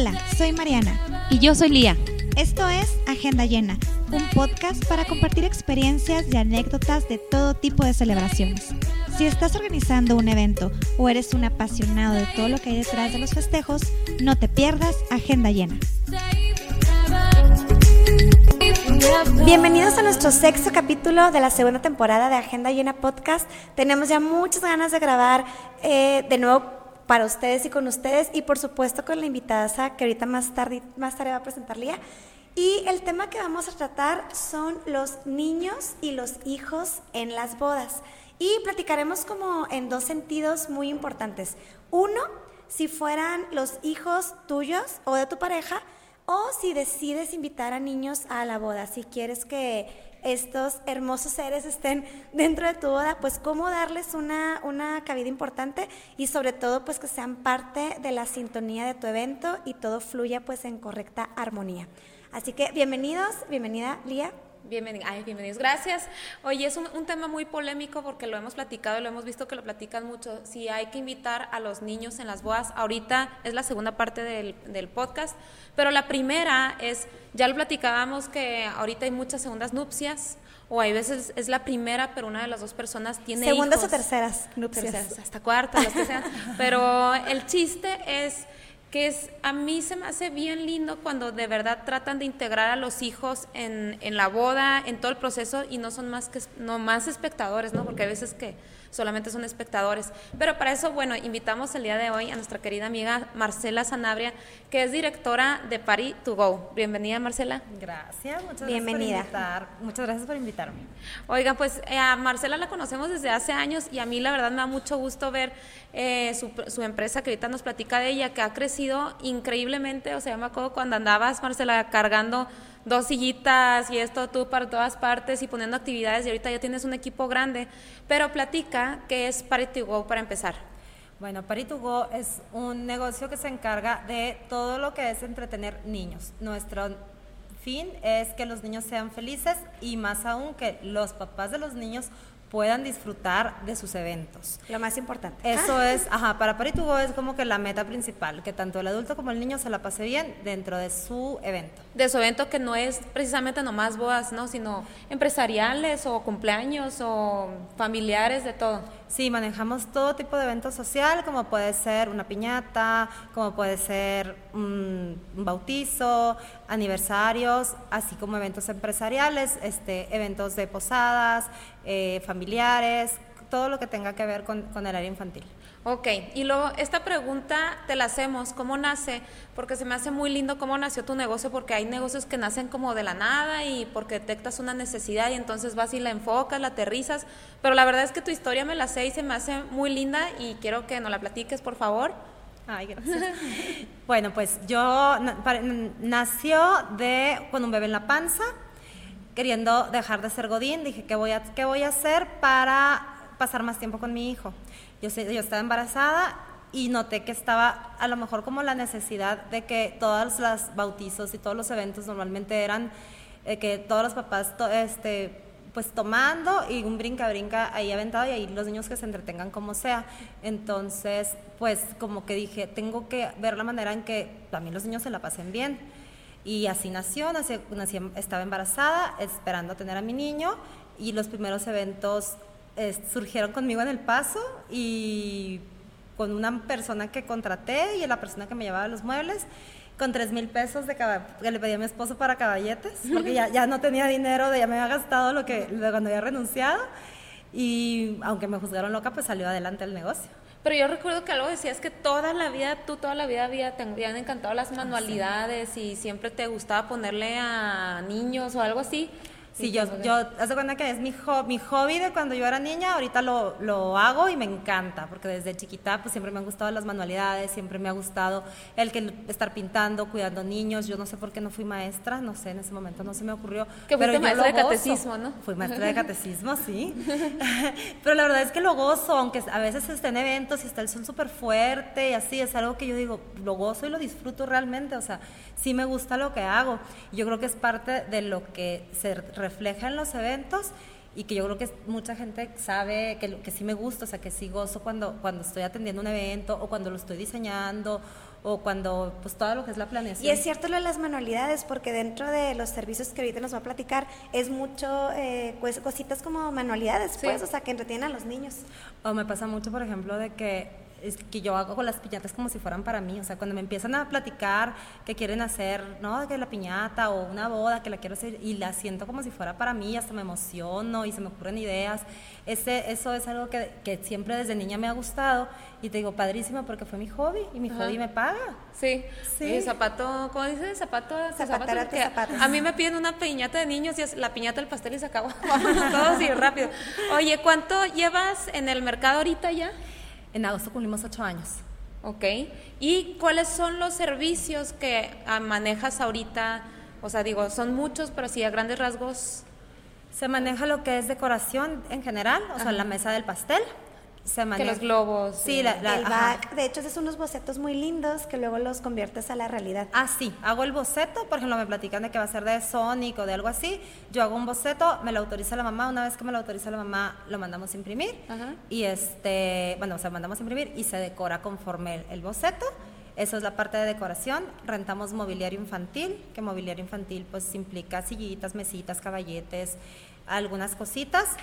Hola, soy Mariana. Y yo soy Lía. Esto es Agenda Llena, un podcast para compartir experiencias y anécdotas de todo tipo de celebraciones. Si estás organizando un evento o eres un apasionado de todo lo que hay detrás de los festejos, no te pierdas Agenda Llena. Bienvenidos a nuestro sexto capítulo de la segunda temporada de Agenda Llena Podcast. Tenemos ya muchas ganas de grabar eh, de nuevo para ustedes y con ustedes y por supuesto con la invitada que ahorita más tarde, más tarde va a presentar Lía. Y el tema que vamos a tratar son los niños y los hijos en las bodas. Y platicaremos como en dos sentidos muy importantes. Uno, si fueran los hijos tuyos o de tu pareja, o si decides invitar a niños a la boda, si quieres que estos hermosos seres estén dentro de tu boda, pues cómo darles una, una cabida importante y sobre todo pues que sean parte de la sintonía de tu evento y todo fluya pues en correcta armonía. Así que bienvenidos, bienvenida Lía. Bienvenidos, gracias. Oye, es un, tema muy polémico porque lo hemos platicado y lo hemos visto que lo platican mucho. Si hay que invitar a los niños en las bodas, ahorita es la segunda parte del, del podcast, pero la primera es, ya lo platicábamos que ahorita hay muchas segundas nupcias, o hay veces es la primera, pero una de las dos personas tiene Segundas o terceras nupcias. hasta cuartas, las que sean. Pero el chiste es que es, a mí se me hace bien lindo cuando de verdad tratan de integrar a los hijos en, en la boda, en todo el proceso, y no son más que no más espectadores, ¿no? Porque hay veces que solamente son espectadores. Pero para eso, bueno, invitamos el día de hoy a nuestra querida amiga Marcela Sanabria, que es directora de Party to Go. Bienvenida, Marcela. Gracias, muchas Bienvenida. gracias por invitar. Muchas gracias por invitarme. Oigan, pues eh, a Marcela la conocemos desde hace años y a mí la verdad me da mucho gusto ver eh, su, su, empresa que ahorita nos platica de ella, que ha crecido increíblemente. O sea, me acuerdo cuando andabas, Marcela, cargando dos sillitas y esto tú para todas partes y poniendo actividades y ahorita ya tienes un equipo grande, pero platica qué es Party Go para empezar. Bueno, Party Go es un negocio que se encarga de todo lo que es entretener niños. Nuestro fin es que los niños sean felices y más aún que los papás de los niños puedan disfrutar de sus eventos. Lo más importante. Eso ah. es, ajá, para Paritugo es como que la meta principal, que tanto el adulto como el niño se la pase bien dentro de su evento. De su evento que no es precisamente nomás bodas, ¿no? Sino empresariales o cumpleaños o familiares, de todo. Sí, manejamos todo tipo de evento social, como puede ser una piñata, como puede ser un, bautizo, aniversarios, así como eventos empresariales, este, eventos de posadas, eh, familiares, todo lo que tenga que ver con, con el área infantil. Ok, y luego esta pregunta te la hacemos, ¿cómo nace? Porque se me hace muy lindo cómo nació tu negocio, porque hay negocios que nacen como de la nada y porque detectas una necesidad y entonces vas y la enfocas, la aterrizas, pero la verdad es que tu historia me la sé y se me hace muy linda y quiero que nos la platiques, por favor. Ay, gracias. bueno, pues yo nació de con un bebé en la panza, queriendo dejar de ser godín, dije, ¿qué voy a, qué voy a hacer para pasar más tiempo con mi hijo? Yo, yo estaba embarazada y noté que estaba a lo mejor como la necesidad de que todos los bautizos y todos los eventos normalmente eran eh, que todos los papás este pues tomando y un brinca brinca ahí aventado y ahí los niños que se entretengan como sea entonces pues como que dije tengo que ver la manera en que también los niños se la pasen bien y así nació, nací, nací estaba embarazada esperando tener a mi niño y los primeros eventos surgieron conmigo en el paso y con una persona que contraté y la persona que me llevaba los muebles con tres mil pesos de que le pedí a mi esposo para caballetes, porque ya, no tenía dinero, ya me había gastado lo que cuando había renunciado y aunque me juzgaron loca, pues salió adelante el negocio. Pero yo recuerdo que algo decías que toda la vida, tú toda la vida había, te habían encantado las manualidades y siempre te gustaba ponerle a niños o algo así. Sí, yo, yo, haz de cuenta que es mi, mi hobby de cuando yo era niña, ahorita lo, lo, hago y me encanta, porque desde chiquita pues siempre me han gustado las manualidades, siempre me ha gustado el que estar pintando, cuidando niños, yo no sé por qué no fui maestra, no sé, en ese momento no se me ocurrió. Que pero maestra de catecismo, ¿no? Fui maestra de catecismo, sí, pero la verdad es que lo gozo, aunque a veces esté en eventos y está el sol súper fuerte y así, es algo que yo digo, lo gozo y lo disfruto realmente, o sea, sí me gusta lo que hago, yo creo que es parte de lo que se refleja en los eventos y que yo creo que mucha gente sabe que, que sí me gusta, o sea, que sí gozo cuando, cuando estoy atendiendo un evento o cuando lo estoy diseñando o cuando, pues todo lo que es la planeación. Y es cierto lo de las manualidades, porque dentro de los servicios que ahorita nos va a platicar, es mucho, eh, pues, cositas como manualidades, pues, o sea, que entretienen a los niños. O me pasa mucho, por ejemplo, de que es que yo hago con las piñatas como si fueran para mí, o sea, cuando me empiezan a platicar que quieren hacer, ¿no? Que la piñata o una boda que la quiero hacer y la siento como si fuera para mí, hasta me emociono y se me ocurren ideas. Ese, eso es algo que, que siempre desde niña me ha gustado y te digo, padrísimo porque fue mi hobby y mi hobby me paga. Sí, sí. zapato, ¿cómo dice? Zapato, zapato, A mí me piden una piñata de niños y es la piñata del pastel y se acabó. Vámonos todos así rápido. Oye, ¿cuánto llevas en el mercado ahorita ya? En agosto cumplimos ocho años. Ok. ¿Y cuáles son los servicios que ah, manejas ahorita? O sea, digo, son muchos, pero sí a grandes rasgos. Se maneja lo que es decoración en general, o sea, la mesa del pastel, se Que los globos. Sí, la, el back. De hecho, son unos bocetos muy lindos que luego los conviertes a la realidad. Ah, sí. Hago el boceto, por ejemplo, me platican de que va a ser de Sonic o de algo así. Yo hago un boceto, me lo autoriza la mamá. Una vez que me lo autoriza la mamá, lo mandamos a imprimir. Y este, bueno, o sea, mandamos a imprimir y se decora conforme el, boceto. Eso es la parte de decoración. Rentamos mobiliario infantil, que mobiliario infantil pues implica sillitas, mesitas, caballetes, algunas cositas.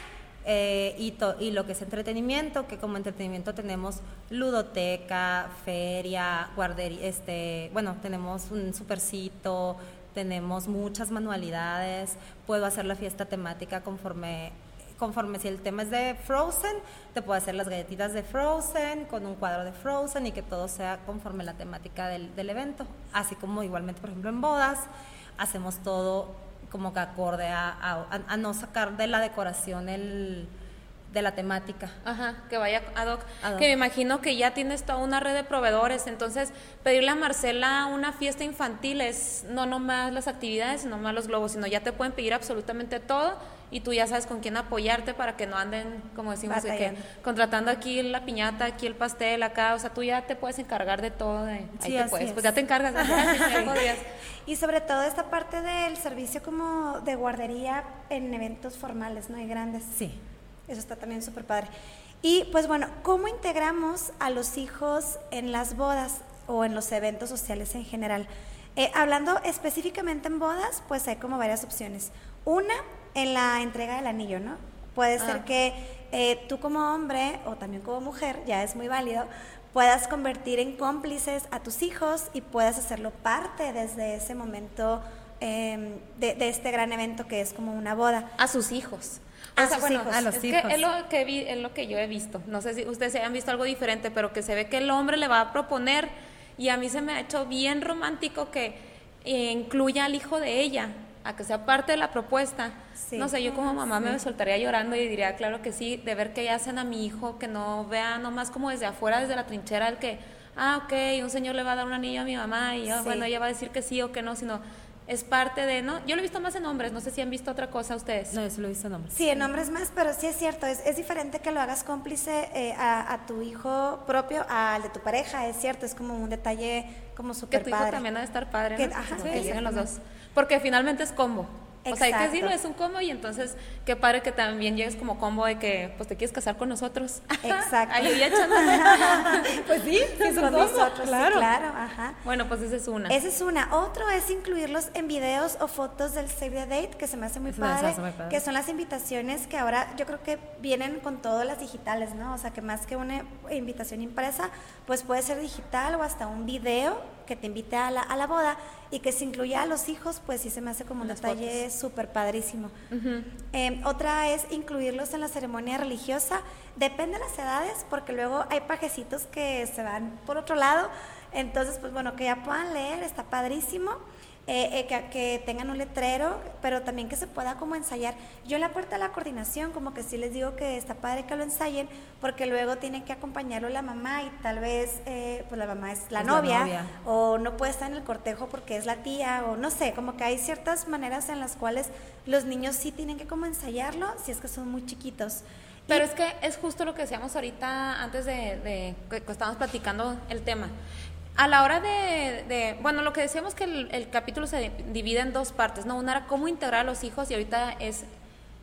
Eh, y, y, lo que es entretenimiento, que como entretenimiento tenemos ludoteca, feria, guardería, este, bueno, tenemos un supercito, tenemos muchas manualidades, puedo hacer la fiesta temática conforme conforme si el tema es de Frozen, te puedo hacer las galletitas de Frozen con un cuadro de Frozen y que todo sea conforme la temática del, del evento. Así como igualmente, por ejemplo, en bodas, hacemos todo como que acorde a, a, no sacar de la decoración el de la temática. Ajá, que vaya ad hoc. Que me imagino que ya tienes toda una red de proveedores, entonces pedirle a Marcela una fiesta infantil es no nomás las actividades, no nomás los globos, sino ya te pueden pedir absolutamente todo y tú ya sabes con quién apoyarte para que no anden, como decimos, que, contratando aquí la piñata, aquí el pastel, acá, o sea, tú ya te puedes encargar de todo, de, ahí te puedes, pues ya te encargas. y sobre todo esta parte del servicio como de guardería en eventos formales, ¿no? Y grandes. Sí. Eso está también súper padre. Y pues bueno, ¿cómo integramos a los hijos en las bodas o en los eventos sociales en general? Eh, hablando específicamente en bodas, pues hay como varias opciones. Una, en la entrega del anillo, ¿no? Puede ser ah. que eh, tú como hombre o también como mujer, ya es muy válido, puedas convertir en cómplices a tus hijos y puedas hacerlo parte desde ese momento em, de, este gran evento que es como una boda. A sus hijos. A, sus hijos. a los hijos. es lo que vi, es lo que yo he visto. No sé si ustedes hayan visto algo diferente, pero que se ve que el hombre le va a proponer y a mí se me ha hecho bien romántico que eh, incluya al hijo de ella a que sea parte de la propuesta. No sé, yo como mamá me soltaría llorando y diría, claro que sí, de ver que hacen a mi hijo, que no vea nomás como desde afuera, desde la trinchera, el que, ah, ok, un señor le va a dar un anillo a mi mamá y bueno, ella va a decir que sí o que no, sino es parte de, ¿no? Yo lo he visto más en hombres, no sé si han visto otra cosa ustedes. No, eso lo he visto en hombres. Sí, en hombres más, pero sí es cierto, es, es diferente que lo hagas cómplice eh, a, tu hijo propio al de tu pareja, es cierto, es como un detalle como súper padre. Que tu hijo también ha de estar padre, que, ajá, que los dos. Porque finalmente es combo. O sea, hay que decirlo, es un combo y entonces qué padre que también llegues como combo de que pues te quieres casar con nosotros. Exacto. Ahí ya Pues sí, es con nosotros, claro. claro, ajá. Bueno, pues esa es una. Esa es una. Otro es incluirlos en videos o fotos del Save the Date, que se me hace muy, padre, muy padre, que son las invitaciones que ahora yo creo que vienen con todas las digitales, ¿no? O sea, que más que una invitación impresa, pues puede ser digital o hasta un video que te invite a la, a la boda y que se incluya a los hijos, pues sí se me hace como un detalle súper padrísimo. Em, otra es incluirlos en la ceremonia religiosa. Depende de las edades, porque luego hay pajecitos que se van por otro lado. Entonces, pues bueno, que ya puedan leer, está padrísimo. Eh, eh, que, que, tengan un letrero, pero también que se pueda como ensayar. Yo en la puerta de la coordinación, como que sí les digo que está padre que lo ensayen, porque luego tiene que acompañarlo la mamá y tal vez eh, pues la mamá es la, novia, o no puede estar en el cortejo porque es la tía, o no sé, como que hay ciertas maneras en las cuales los niños sí tienen que como ensayarlo si es que son muy chiquitos. Pero es que es justo lo que decíamos ahorita antes de, de que estábamos platicando el tema. A la hora de, bueno, lo que decíamos que el, capítulo se divide en dos partes, ¿no? Una era cómo integrar a los hijos y ahorita es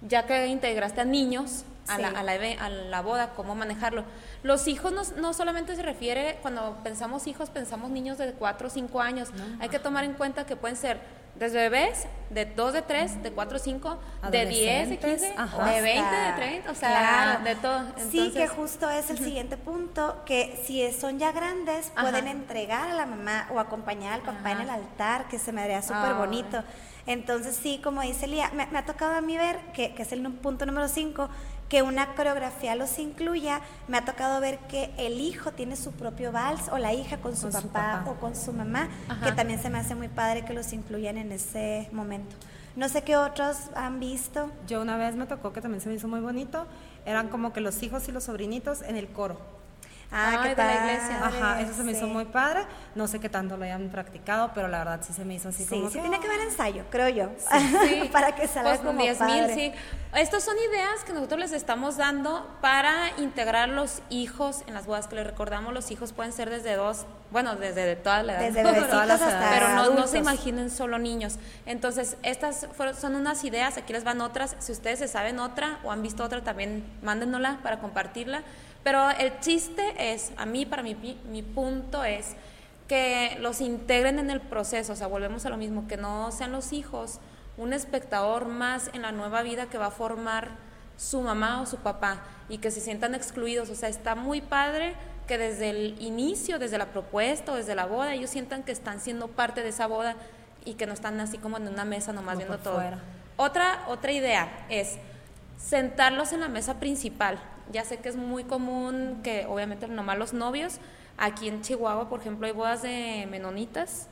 ya que integraste a niños a, la, a, la, a la boda, cómo manejarlo. Los hijos no, no, solamente se refiere, cuando pensamos hijos, pensamos niños de 4 o 5 años. Hay que tomar en cuenta que pueden ser desde bebés, de 2, de 3, de 4, 5, de 10, de 15, Ajá. de 20, de Hasta- 30, o sea, claro. de todo. sí, Entonces, que justo es el siguiente punto, que si son ya grandes, Ajá. pueden entregar a la mamá o acompañar al papá en Ajá. el altar, que se me haría súper Ay. bonito. Entonces, sí, como dice Lía, me, me ha tocado a mí ver, que, que es el punto número 5, que una coreografía los incluya. Me ha tocado ver que el hijo tiene su propio vals o la hija con su, Con su papá, papá. o con su mamá, Ajá. que también se me hace muy padre que los incluyan en ese momento. No sé qué otros han visto. Yo una vez me tocó que también se me hizo muy bonito. Eran como que los hijos y los sobrinitos en el coro. Ah, Ay, qué de la iglesia. Ajá, eso se me hizo muy padre. No sé qué tanto lo hayan practicado, pero la verdad sí se me hizo así Sí, como sí que, tiene que haber ensayo, creo yo, Sí. para que salga Pues, como 10,000, padre. sí. Estas son ideas que nosotros les estamos dando para integrar los hijos en las bodas, que les recordamos, los hijos pueden ser desde dos, bueno, desde toda la edad. Desde bebecitos todas las hasta pero no, se imaginen solo niños. Entonces, estas fueron- son unas ideas, aquí les van otras. Si ustedes se saben otra o han visto otra, también mándenosla para compartirla. Pero el chiste es, a mí, para mi, pi- mi punto es que los integren en el proceso, o sea, volvemos a lo mismo, que no sean los hijos un espectador más en la nueva vida que va a formar su mamá o su papá y que se sientan excluidos, o sea, está muy padre que desde el inicio, desde la propuesta o desde la boda, ellos sientan que están siendo parte de esa boda y que no están así como en una mesa nomás Como viendo todo. fuera. Otra, otra idea es sentarlos en la mesa principal. Ya sé que es muy común que obviamente nomás los novios, aquí en Chihuahua, por ejemplo, hay bodas de menonitas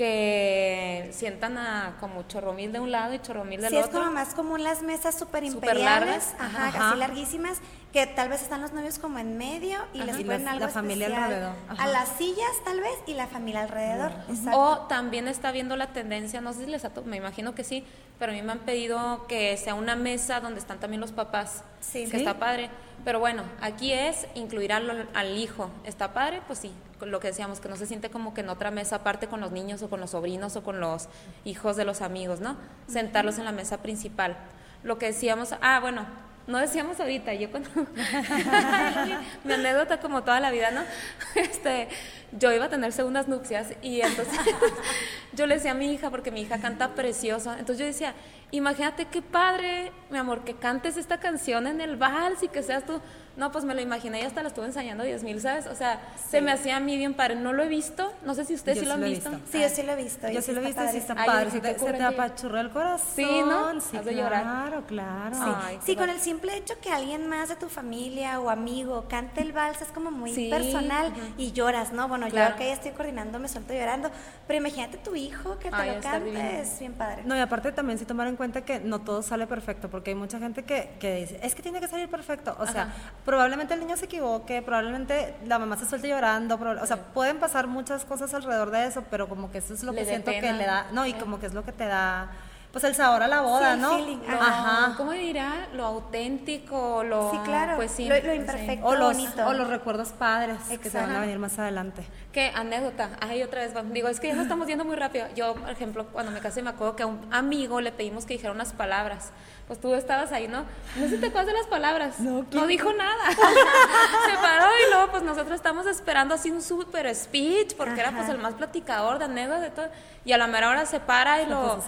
que sientan a como chorromil de un lado y chorromil del Sí, es otro. como más común las mesas súper imperiales, largas. ajá, Ajá. así larguísimas, que tal vez están los novios como en medio y Ajá. les Y ponen las- algo la familia especial alrededor, a las sillas tal vez y la familia alrededor. Exacto. O también está viendo la tendencia, no sé si les ha me imagino que sí, pero a mí me han pedido que sea una mesa donde están también los papás, Sí. que Sí. está padre. Pero bueno, aquí es incluir al, al hijo. ¿Está padre? Pues sí, lo que decíamos, que no se siente como que en otra mesa aparte con los niños o con los sobrinos o con los hijos de los amigos, ¿no? Sentarlos en la mesa principal. Lo que decíamos, ah, bueno, no decíamos ahorita, yo cuando... Mi anécdota como toda la vida, ¿no? Este, yo iba a tener segundas nupcias y entonces yo le decía a mi hija, porque mi hija canta precioso, entonces yo decía, imagínate qué padre, mi amor, que cantes esta canción en el vals y que seas tú. No, pues me lo imaginé y hasta la estuve ensayando 10 mil, ¿sabes? O sea, se me hacía a mí bien padre. No lo he visto, no sé si ustedes Yo sí lo han visto. visto. Sí, yo sí lo he visto. Yo sí lo he visto y sí está Ay, padre. ¿qué Se te se te apachurra el corazón. Sí, ¿no? Sí, Has de llorar. Claro, claro. Sí, Ay, con el simple hecho que alguien más de tu familia o amigo cante el vals es como muy Sí, personal y lloras, ¿no? Bueno, Claro. yo que ya estoy coordinando me suelto llorando, pero imagínate tu hijo que te Ay, lo cante, es bien padre. No, y aparte también sí tomar en cuenta que no todo sale perfecto, porque hay mucha gente que, que dice, es que tiene que salir perfecto. O sea, probablemente el niño se equivoque, probablemente la mamá se suelte llorando, o sea, pueden pasar muchas cosas alrededor de eso, pero como que eso es lo Le que siento que le da, no, y como que es lo que te da, pues el sabor a la boda, el ¿no? feeling, Lo- Ajá. ¿Cómo dirá? Lo auténtico, lo... Sí, claro, Pues sí. lo- lo sí. imperfecto. O los, bonito. o los recuerdos padres que se van a venir más adelante. ¿Qué anécdota? Ay, otra vez, digo, es que ya no estamos yendo muy rápido. Yo, por ejemplo, cuando me casé me acuerdo que a un amigo le pedimos que dijera unas palabras. Pues tú estabas ahí, ¿no? No sé si te acuerdas de las palabras. No, dijo nada. Se paró y luego pues nosotros estamos esperando así un super speech porque era pues Ajá. el más platicador de anécdotas de todo. Y a la mera hora se para y Se lo...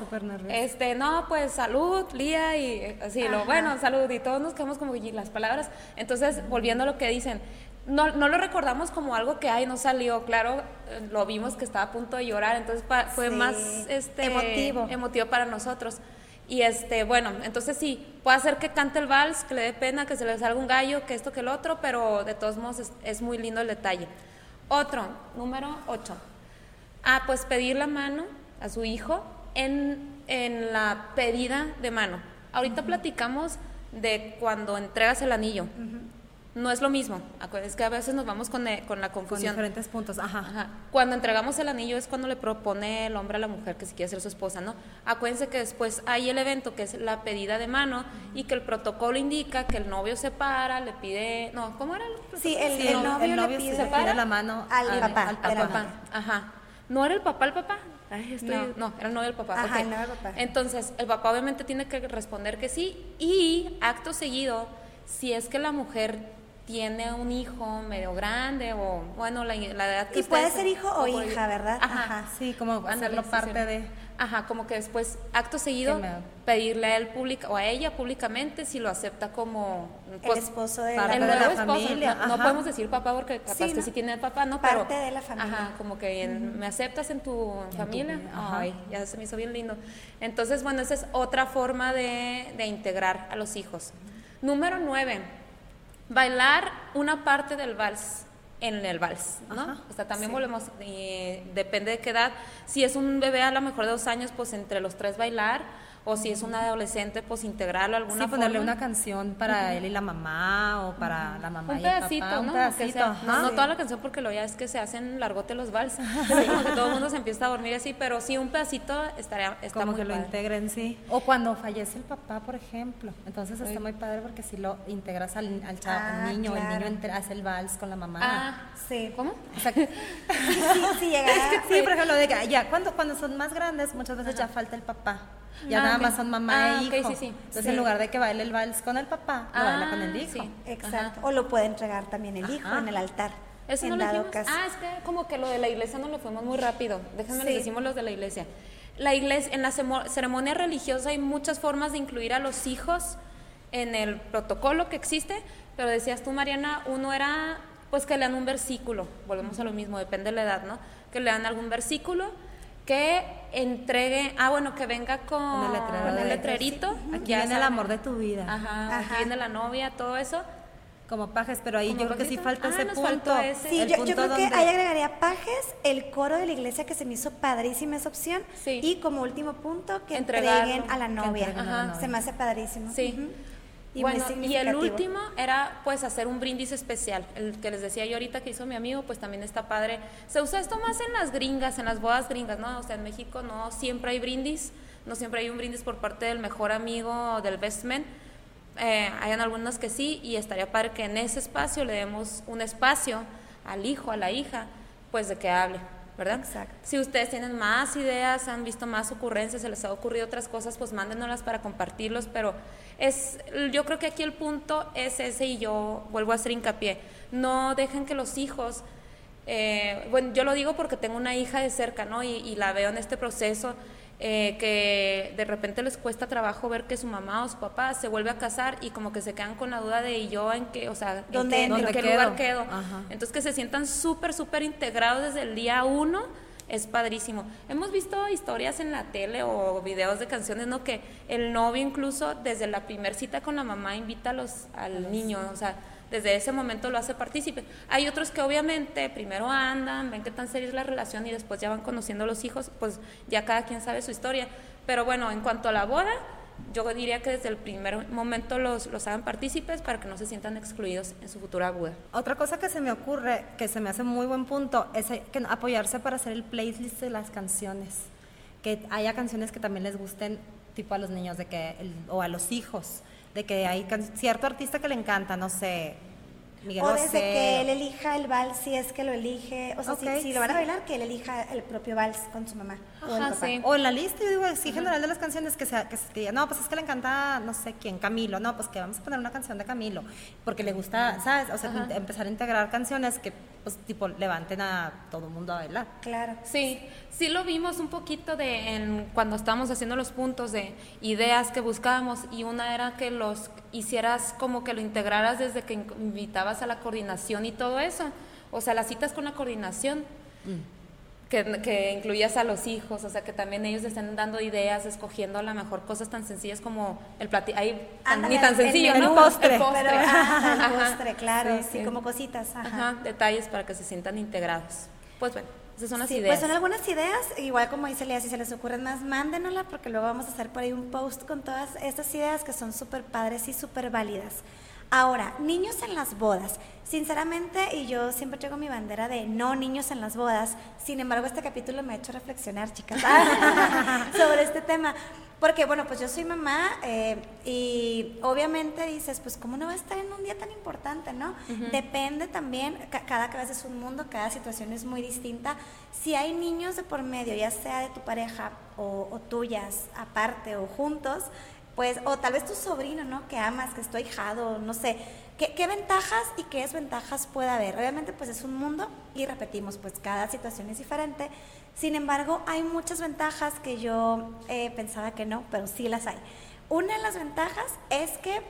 Este, no, pues salud, Lía, y así, lo Ajá. bueno, salud. Y todos nos quedamos como, y las palabras. Entonces, volviendo a lo que dicen, no, no lo recordamos como algo que, ay, no salió, claro, lo vimos que estaba a punto de llorar, entonces pa- fue Sí, más este, emotivo. emotivo para nosotros. Y este, bueno, entonces sí, puede hacer que cante el vals, que le dé pena, que se le salga un gallo, que esto, que el otro, pero de todos modos es, es muy lindo el detalle. Otro, número 8. Ah, pues pedir la mano a su hijo en, en la pedida de mano. Ahorita platicamos de cuando entregas el anillo. No es lo mismo. Es que a veces nos vamos con, eh, con la Con confusión. diferentes puntos. Ajá. Ajá. Cuando entregamos el anillo es cuando le propone el hombre a la mujer que si quiere ser su esposa, ¿no? Acuérdense que después hay el evento que es la pedida de mano y que el protocolo indica que el novio se para, le pide, no, ¿cómo era? El Sí, el, Sí, el novio, el novio le se pide le pide la mano al al- papá. al papá. Ajá. ¿No era el papá el papá? Ay, estoy- no. era el novio del papá. Ajá, el novio del papá. Entonces, el papá obviamente tiene que responder que sí y acto seguido, si es que la mujer tiene un hijo medio grande o, bueno, la, la edad que Y puede ser hijo o hija, ¿verdad? Ajá. Ajá. Sí, como hacerlo sí, parte sí. de... Ajá, como que después, acto seguido, me- pedirle a él pública o a ella públicamente si lo acepta como pues, el esposo de parte el de la, la nuevo esposo. familia, No, no podemos decir papá porque capaz Sí, que ¿no? sí tiene el papá, ¿no? Parte Pero, de la familia. Ajá, como que en- me aceptas en tu familia. vida, ajá. Ay, ya se me hizo bien lindo. Entonces, bueno, esa es otra forma de, de integrar a los hijos. Número nueve, bailar una parte del vals en el vals, ¿no? Ajá, O sea, también volvemos, eh, depende de qué edad. Si es un bebé a lo mejor de dos años, pues entre los tres bailar, o si es un adolescente, pues integrarlo de alguna Sí, ponerle forma. una canción para él y la mamá o para la mamá Un y el pedacito, papá. ¿no? Un pedacito, sea- ajá. no, Sí. toda la canción porque lo ya es que se hacen largote los vals. Como que todo el mundo se empieza a dormir así, pero sí un pedacito estaría está como muy que lo integren, sí. O cuando fallece el papá, por ejemplo. Entonces está muy padre porque si lo integras al, al, Ah, al niño, el claro. niño entre- hace el vals con la mamá. Ah, Sí. ¿cómo? O sea, que- Sí, sí, sí, por ejemplo, de que ya cuando, cuando son más grandes, muchas veces ya falta el papá. Ya Ah, nada más son mamá Ah, e hijo. sí, sí. Entonces Sí. en lugar de que baile el vals con el papá, lo baila con el Ah, hijo. sí. Exacto. O lo puede entregar también el hijo Ajá. en el altar. Eso en no lo dado dijimos. caso. Ah, es que como que lo de la iglesia no lo fuimos muy rápido. Déjenme Sí. les decimos los de la iglesia. La iglesia, en la ceremonia religiosa hay muchas formas de incluir a los hijos en el protocolo que existe, pero decías tú, Mariana, uno era pues que lean un versículo, volvemos a lo mismo, depende de la edad, ¿no? Que lean algún versículo que entregue, ah, bueno, que venga con, Con el letrerito. Aquí ya viene el amor de tu vida. Ajá, aquí Ajá. viene la novia, todo eso. Como pajes, pero ahí yo creo que sí falta Ah, ese nos punto. ese. Sí, el yo, yo punto creo que donde- ahí agregaría pajes, el coro de la iglesia que se me hizo padrísima esa opción. Sí. Y como último punto, que Entregarlo. entreguen a la Que novia. entreguen a la novia. Se me hace padrísimo. Sí. Ujú. Y bueno, y el último era pues hacer un brindis especial. El que les decía yo ahorita que hizo mi amigo, pues también está padre. Se usa esto más en las gringas, en las bodas gringas, ¿no? O sea, en México no siempre hay brindis, no siempre hay un brindis por parte del mejor amigo o del best man. Eh, hay algunas que sí, y estaría padre que en ese espacio le demos un espacio al hijo, a la hija, pues de que hable, ¿verdad? Exacto. Si ustedes tienen más ideas, han visto más ocurrencias, se les ha ocurrido otras cosas, pues mándenoslas para compartirlos, pero es, yo creo que aquí el punto es ese y yo vuelvo a hacer hincapié. No dejen que los hijos, eh, bueno, yo lo digo porque tengo una hija de cerca, ¿no? Y, y la veo en este proceso. eh, que de repente les cuesta trabajo ver que su mamá o su papá se vuelve a casar y como que se quedan con la duda de ¿y yo en qué, o sea, en ¿Dónde en entro? qué ¿Dónde lugar quedo? quedo. Ajá. Entonces que se sientan súper, súper integrados desde el día uno es padrísimo. Hemos visto historias en la tele o videos de canciones, ¿no? Que el novio incluso desde la primer cita con la mamá invita a los, al niño, o sea, desde ese momento lo hace partícipe. Hay otros que obviamente primero andan, ven qué tan seria es la relación y después ya van conociendo a los hijos, pues ya cada quien sabe su historia. Pero bueno, en cuanto a la boda, yo diría que desde el primer momento los, los hagan partícipes para que no se sientan excluidos en su futura boda. Otra cosa que se me ocurre, que se me hace muy buen punto, es eh, que apoyarse para hacer el playlist de las canciones. Que haya canciones que también les gusten, tipo a los niños de que, o a los hijos, de que hay cierto artista que le encanta, no sé, Miguel O desde que él elija el vals, si es que lo elige, o sea, si- si, lo van a bailar, que él elija el propio vals con su mamá o el papá. sí. O en la lista, yo digo, sí, general de las canciones que sea, que se diga, no, pues es que le encanta, no sé quién, Camilo, no, pues que vamos a poner una canción de Camilo, porque le gusta, ¿sabes? O sea, Ajá. empezar a integrar canciones que, pues, tipo, levanten a todo el mundo a bailar. Claro. Sí, sí lo vimos un poquito de en, cuando estábamos haciendo los puntos de ideas que buscábamos y una era que los hicieras como que lo integraras desde que in- invitabas a la coordinación y todo eso. O sea, las citas con la coordinación. Que, que incluyas a los hijos, o sea, que también ellos estén dando ideas, escogiendo a lo mejor cosas tan sencillas como el platillo, ahí Ándale, ni tan el sencillo, ¿no? postre. El postre. Pero, ajá, el Ajá. postre, claro, Sí, sí, sí. como cositas. Ajá. Ajá, detalles para que se sientan integrados. Pues bueno, esas son las Sí, ideas. pues son algunas ideas, igual como dice Lea, si se les ocurren más, mándenosla porque luego vamos a hacer por ahí un post con todas estas ideas que son súper padres y súper válidas. Ahora, niños en las bodas. Sinceramente, y yo siempre tengo mi bandera de no niños en las bodas, sin embargo este capítulo me ha hecho reflexionar, chicas, sobre este tema. Porque, bueno, pues yo soy mamá eh, y obviamente dices, pues, ¿cómo no va a estar en un día tan importante, no? Depende también, cada cabeza es un mundo, cada situación es muy distinta. Si hay niños de por medio, ya sea de tu pareja o, o tuyas, aparte o juntos, pues, o tal vez tu sobrino, ¿no? Que amas, que estoy hijado, no sé. ¿Qué, ¿Qué, ventajas y qué desventajas puede haber? Obviamente, pues es un mundo y repetimos, pues cada situación es diferente. Sin embargo, hay muchas ventajas que yo eh, pensaba que no, pero sí las hay. Una de las ventajas es que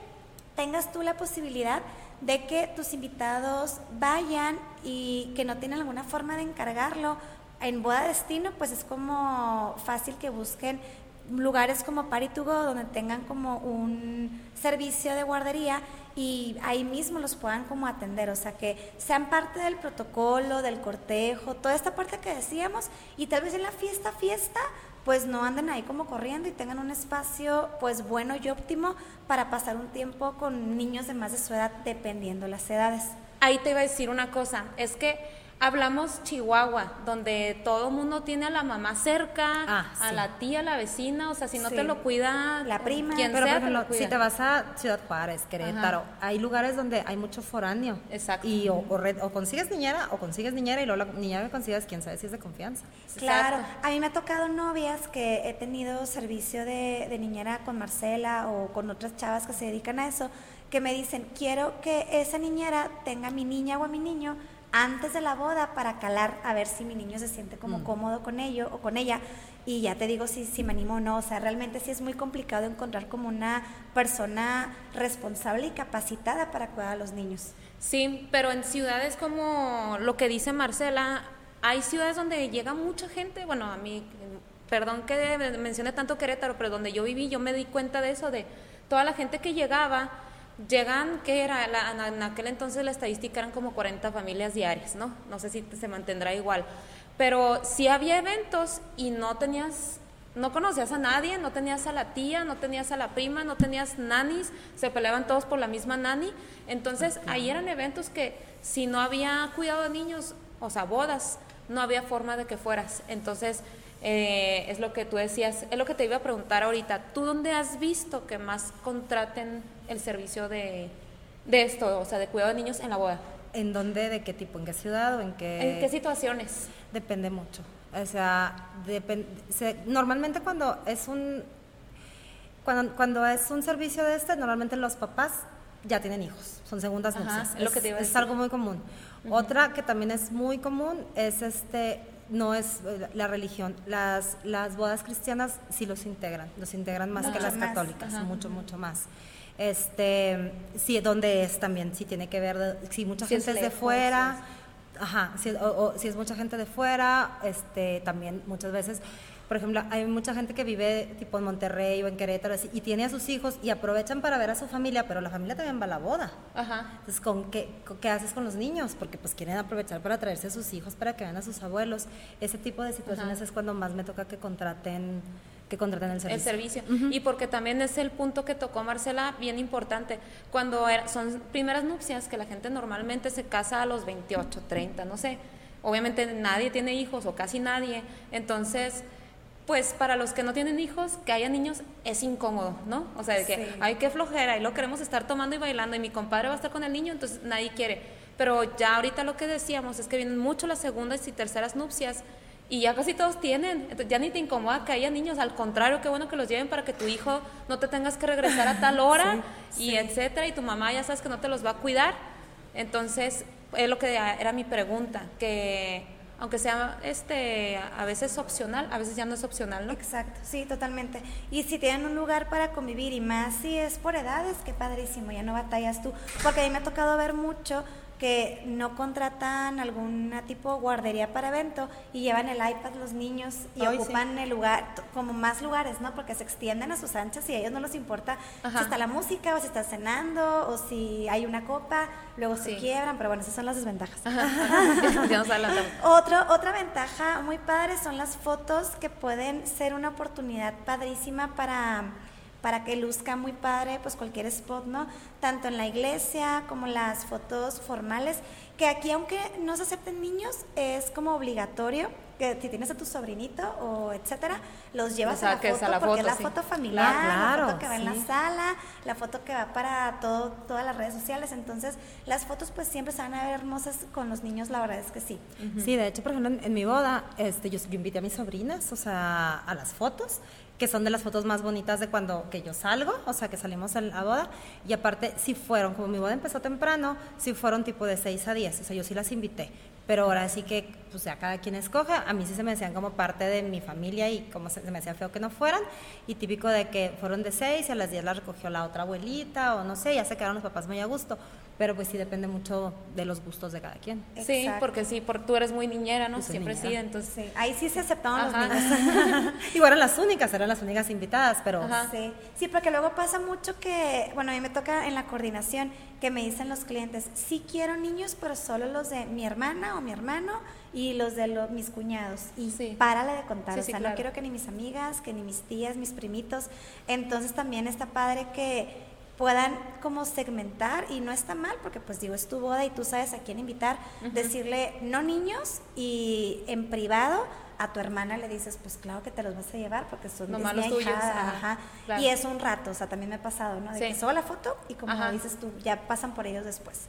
tengas tú la posibilidad de que tus invitados vayan y que no tienen alguna forma de encargarlo. En boda destino, pues es como fácil que busquen lugares como Paritugo donde tengan como un servicio de guardería y ahí mismo los puedan como atender, o sea, que sean parte del protocolo, del cortejo, toda esta parte que decíamos y tal vez en la fiesta, fiesta, pues no anden ahí como corriendo y tengan un espacio pues bueno y óptimo para pasar un tiempo con niños de más de su edad dependiendo las edades. Ahí te iba a decir una cosa, es que hablamos Chihuahua, donde todo el mundo tiene a la mamá cerca, ah, a la tía, a la vecina, o sea, si no te lo cuida la prima, quien pero sea, por ejemplo, te lo cuida. si te vas a Ciudad Juárez, Querétaro, Ajá. hay lugares donde hay mucho foráneo. Exacto. Y o, o, red, o, consigues niñera o consigues niñera y luego la niñera que consigues, quién sabe si es de confianza. Claro, Exacto. a mí me ha tocado novias que he tenido servicio de, de niñera con Marcela o con otras chavas que se dedican a eso, que me dicen, quiero que esa niñera tenga a mi niña o a mi niño antes de la boda para calar a ver si mi niño se siente como mm. cómodo con ello o con ella y ya te digo si, si me animo o no, o sea, realmente sí es muy complicado encontrar como una persona responsable y capacitada para cuidar a los niños. Sí, pero en ciudades como lo que dice Marcela, hay ciudades donde llega mucha gente, bueno, a mí, perdón que mencione tanto Querétaro, pero donde yo viví yo me di cuenta de eso, de toda la gente que llegaba, llegan, ¿qué era? La, en aquel entonces la estadística eran como 40 familias diarias, ¿no? No sé si se mantendrá igual. Pero si había eventos y no tenías, no conocías a nadie, no tenías a la tía, no tenías a la prima, no tenías nanis, se peleaban todos por la misma nani. Entonces ahí eran eventos que si no había cuidado de niños, o sea, bodas, no había forma de que fueras. Entonces eh, es lo que tú decías, es lo que te iba a preguntar ahorita. ¿Tú dónde has visto que más contraten el servicio de, de esto, o sea, de cuidado de niños en la boda? ¿En dónde, de qué tipo, en qué ciudad o en qué? ¿En qué situaciones? Depende mucho. O sea, depend, se, normalmente cuando es un cuando, cuando es un servicio de este, normalmente los papás ya tienen hijos, son segundas nupcias. Es, lo que te iba a es algo muy común. Uh -huh. Otra que también es muy común es este no es la religión. Las, las bodas cristianas sí los integran, los integran más mucho que las más. católicas, Ajá. mucho, mucho más. Este, sí, donde es también, sí tiene que ver, si mucha si gente es, es de fuera, ajá, si, o, o, si es mucha gente de fuera, este, también muchas veces por ejemplo, hay mucha gente que vive tipo en Monterrey o en Querétaro así, y tiene a sus hijos y aprovechan para ver a su familia, pero la familia también va a la boda. Ajá. Entonces, ¿con qué, con ¿qué haces con los niños? Porque pues quieren aprovechar para traerse a sus hijos, para que vean a sus abuelos. Ese tipo de situaciones Ajá. es cuando más me toca que contraten que contraten el servicio. El servicio. Uh -huh. Y porque también es el punto que tocó Marcela, bien importante. Cuando era, son primeras nupcias, que la gente normalmente se casa a los 28, 30, no sé. Obviamente nadie tiene hijos o casi nadie. Entonces pues para los que no tienen hijos, que haya niños es incómodo, ¿no? O sea, de que, sí. ay, qué flojera, y lo queremos estar tomando y bailando, y mi compadre va a estar con el niño, entonces nadie quiere. Pero ya ahorita lo que decíamos es que vienen mucho las segundas y terceras nupcias, y ya casi todos tienen, entonces ya ni te incomoda que haya niños, al contrario, qué bueno que los lleven para que tu hijo no te tengas que regresar a tal hora, sí, y sí. etcétera, y tu mamá ya sabes que no te los va a cuidar. Entonces, es lo que era mi pregunta, que aunque sea este a veces opcional, a veces ya no es opcional, ¿no? Exacto, sí, totalmente. Y si tienen un lugar para convivir y más si es por edades, qué padrísimo, ya no batallas tú, porque a mí me ha tocado ver mucho que no contratan alguna tipo de guardería para evento y llevan el iPad los niños y Hoy ocupan sí. el lugar, como más lugares, ¿no? Porque se extienden a sus anchas y a ellos no les importa Ajá. si está la música o si está cenando o si hay una copa, luego sí. se quiebran, pero bueno, esas son las desventajas. Otro, otra ventaja muy padre son las fotos que pueden ser una oportunidad padrísima para para que luzca muy padre, pues cualquier spot, ¿no? Tanto en la iglesia como las fotos formales, que aquí aunque no se acepten niños, es como obligatorio que si tienes a tu sobrinito o etcétera, los llevas a, la foto, la porque la foto familiar, la foto que va en la sala, la foto que va para todo, todas las redes sociales, entonces las fotos pues siempre se van a ver hermosas con los niños, la verdad es que sí. Sí, de hecho, por ejemplo, en, mi boda, este, yo, yo invité a mis sobrinas, o sea, a las fotos que son de las fotos más bonitas de cuando que yo salgo, o sea, que salimos a la boda. Y aparte, si fueron, como mi boda empezó temprano, si fueron tipo de 6 a 10, o sea, yo sí las invité. Pero ahora sí que, pues ya cada quien escoge. A mí sí se me hacían como parte de mi familia y como se, me hacía feo que no fueran. Y típico de que fueron de 6 y a las 10 las recogió la otra abuelita o no sé, ya se quedaron los papás muy a gusto pero pues sí depende mucho de los gustos de cada quien. Sí, porque sí, porque tú eres muy niñera, ¿no? Siempre sí, entonces... Ahí sí se aceptaban los niños. y eran las únicas, eran las únicas invitadas, pero... Sí. sí, porque luego pasa mucho que, bueno, a mí me toca en la coordinación que me dicen los clientes, sí quiero niños, pero solo los de mi hermana o mi hermano y los de los, mis cuñados. Y sí. párale de contar, o sea, no quiero que ni mis amigas, que ni mis tías, mis primitos. Entonces también está padre que puedan como segmentar y no está mal porque pues digo es tu boda y tú sabes a quién invitar, decirle no niños y en privado a tu hermana le dices pues claro que te los vas a llevar porque son malos tuyos, y es un rato, o sea también me ha pasado, ¿no? De que subo la foto y como dices tú ya pasan por ellos después.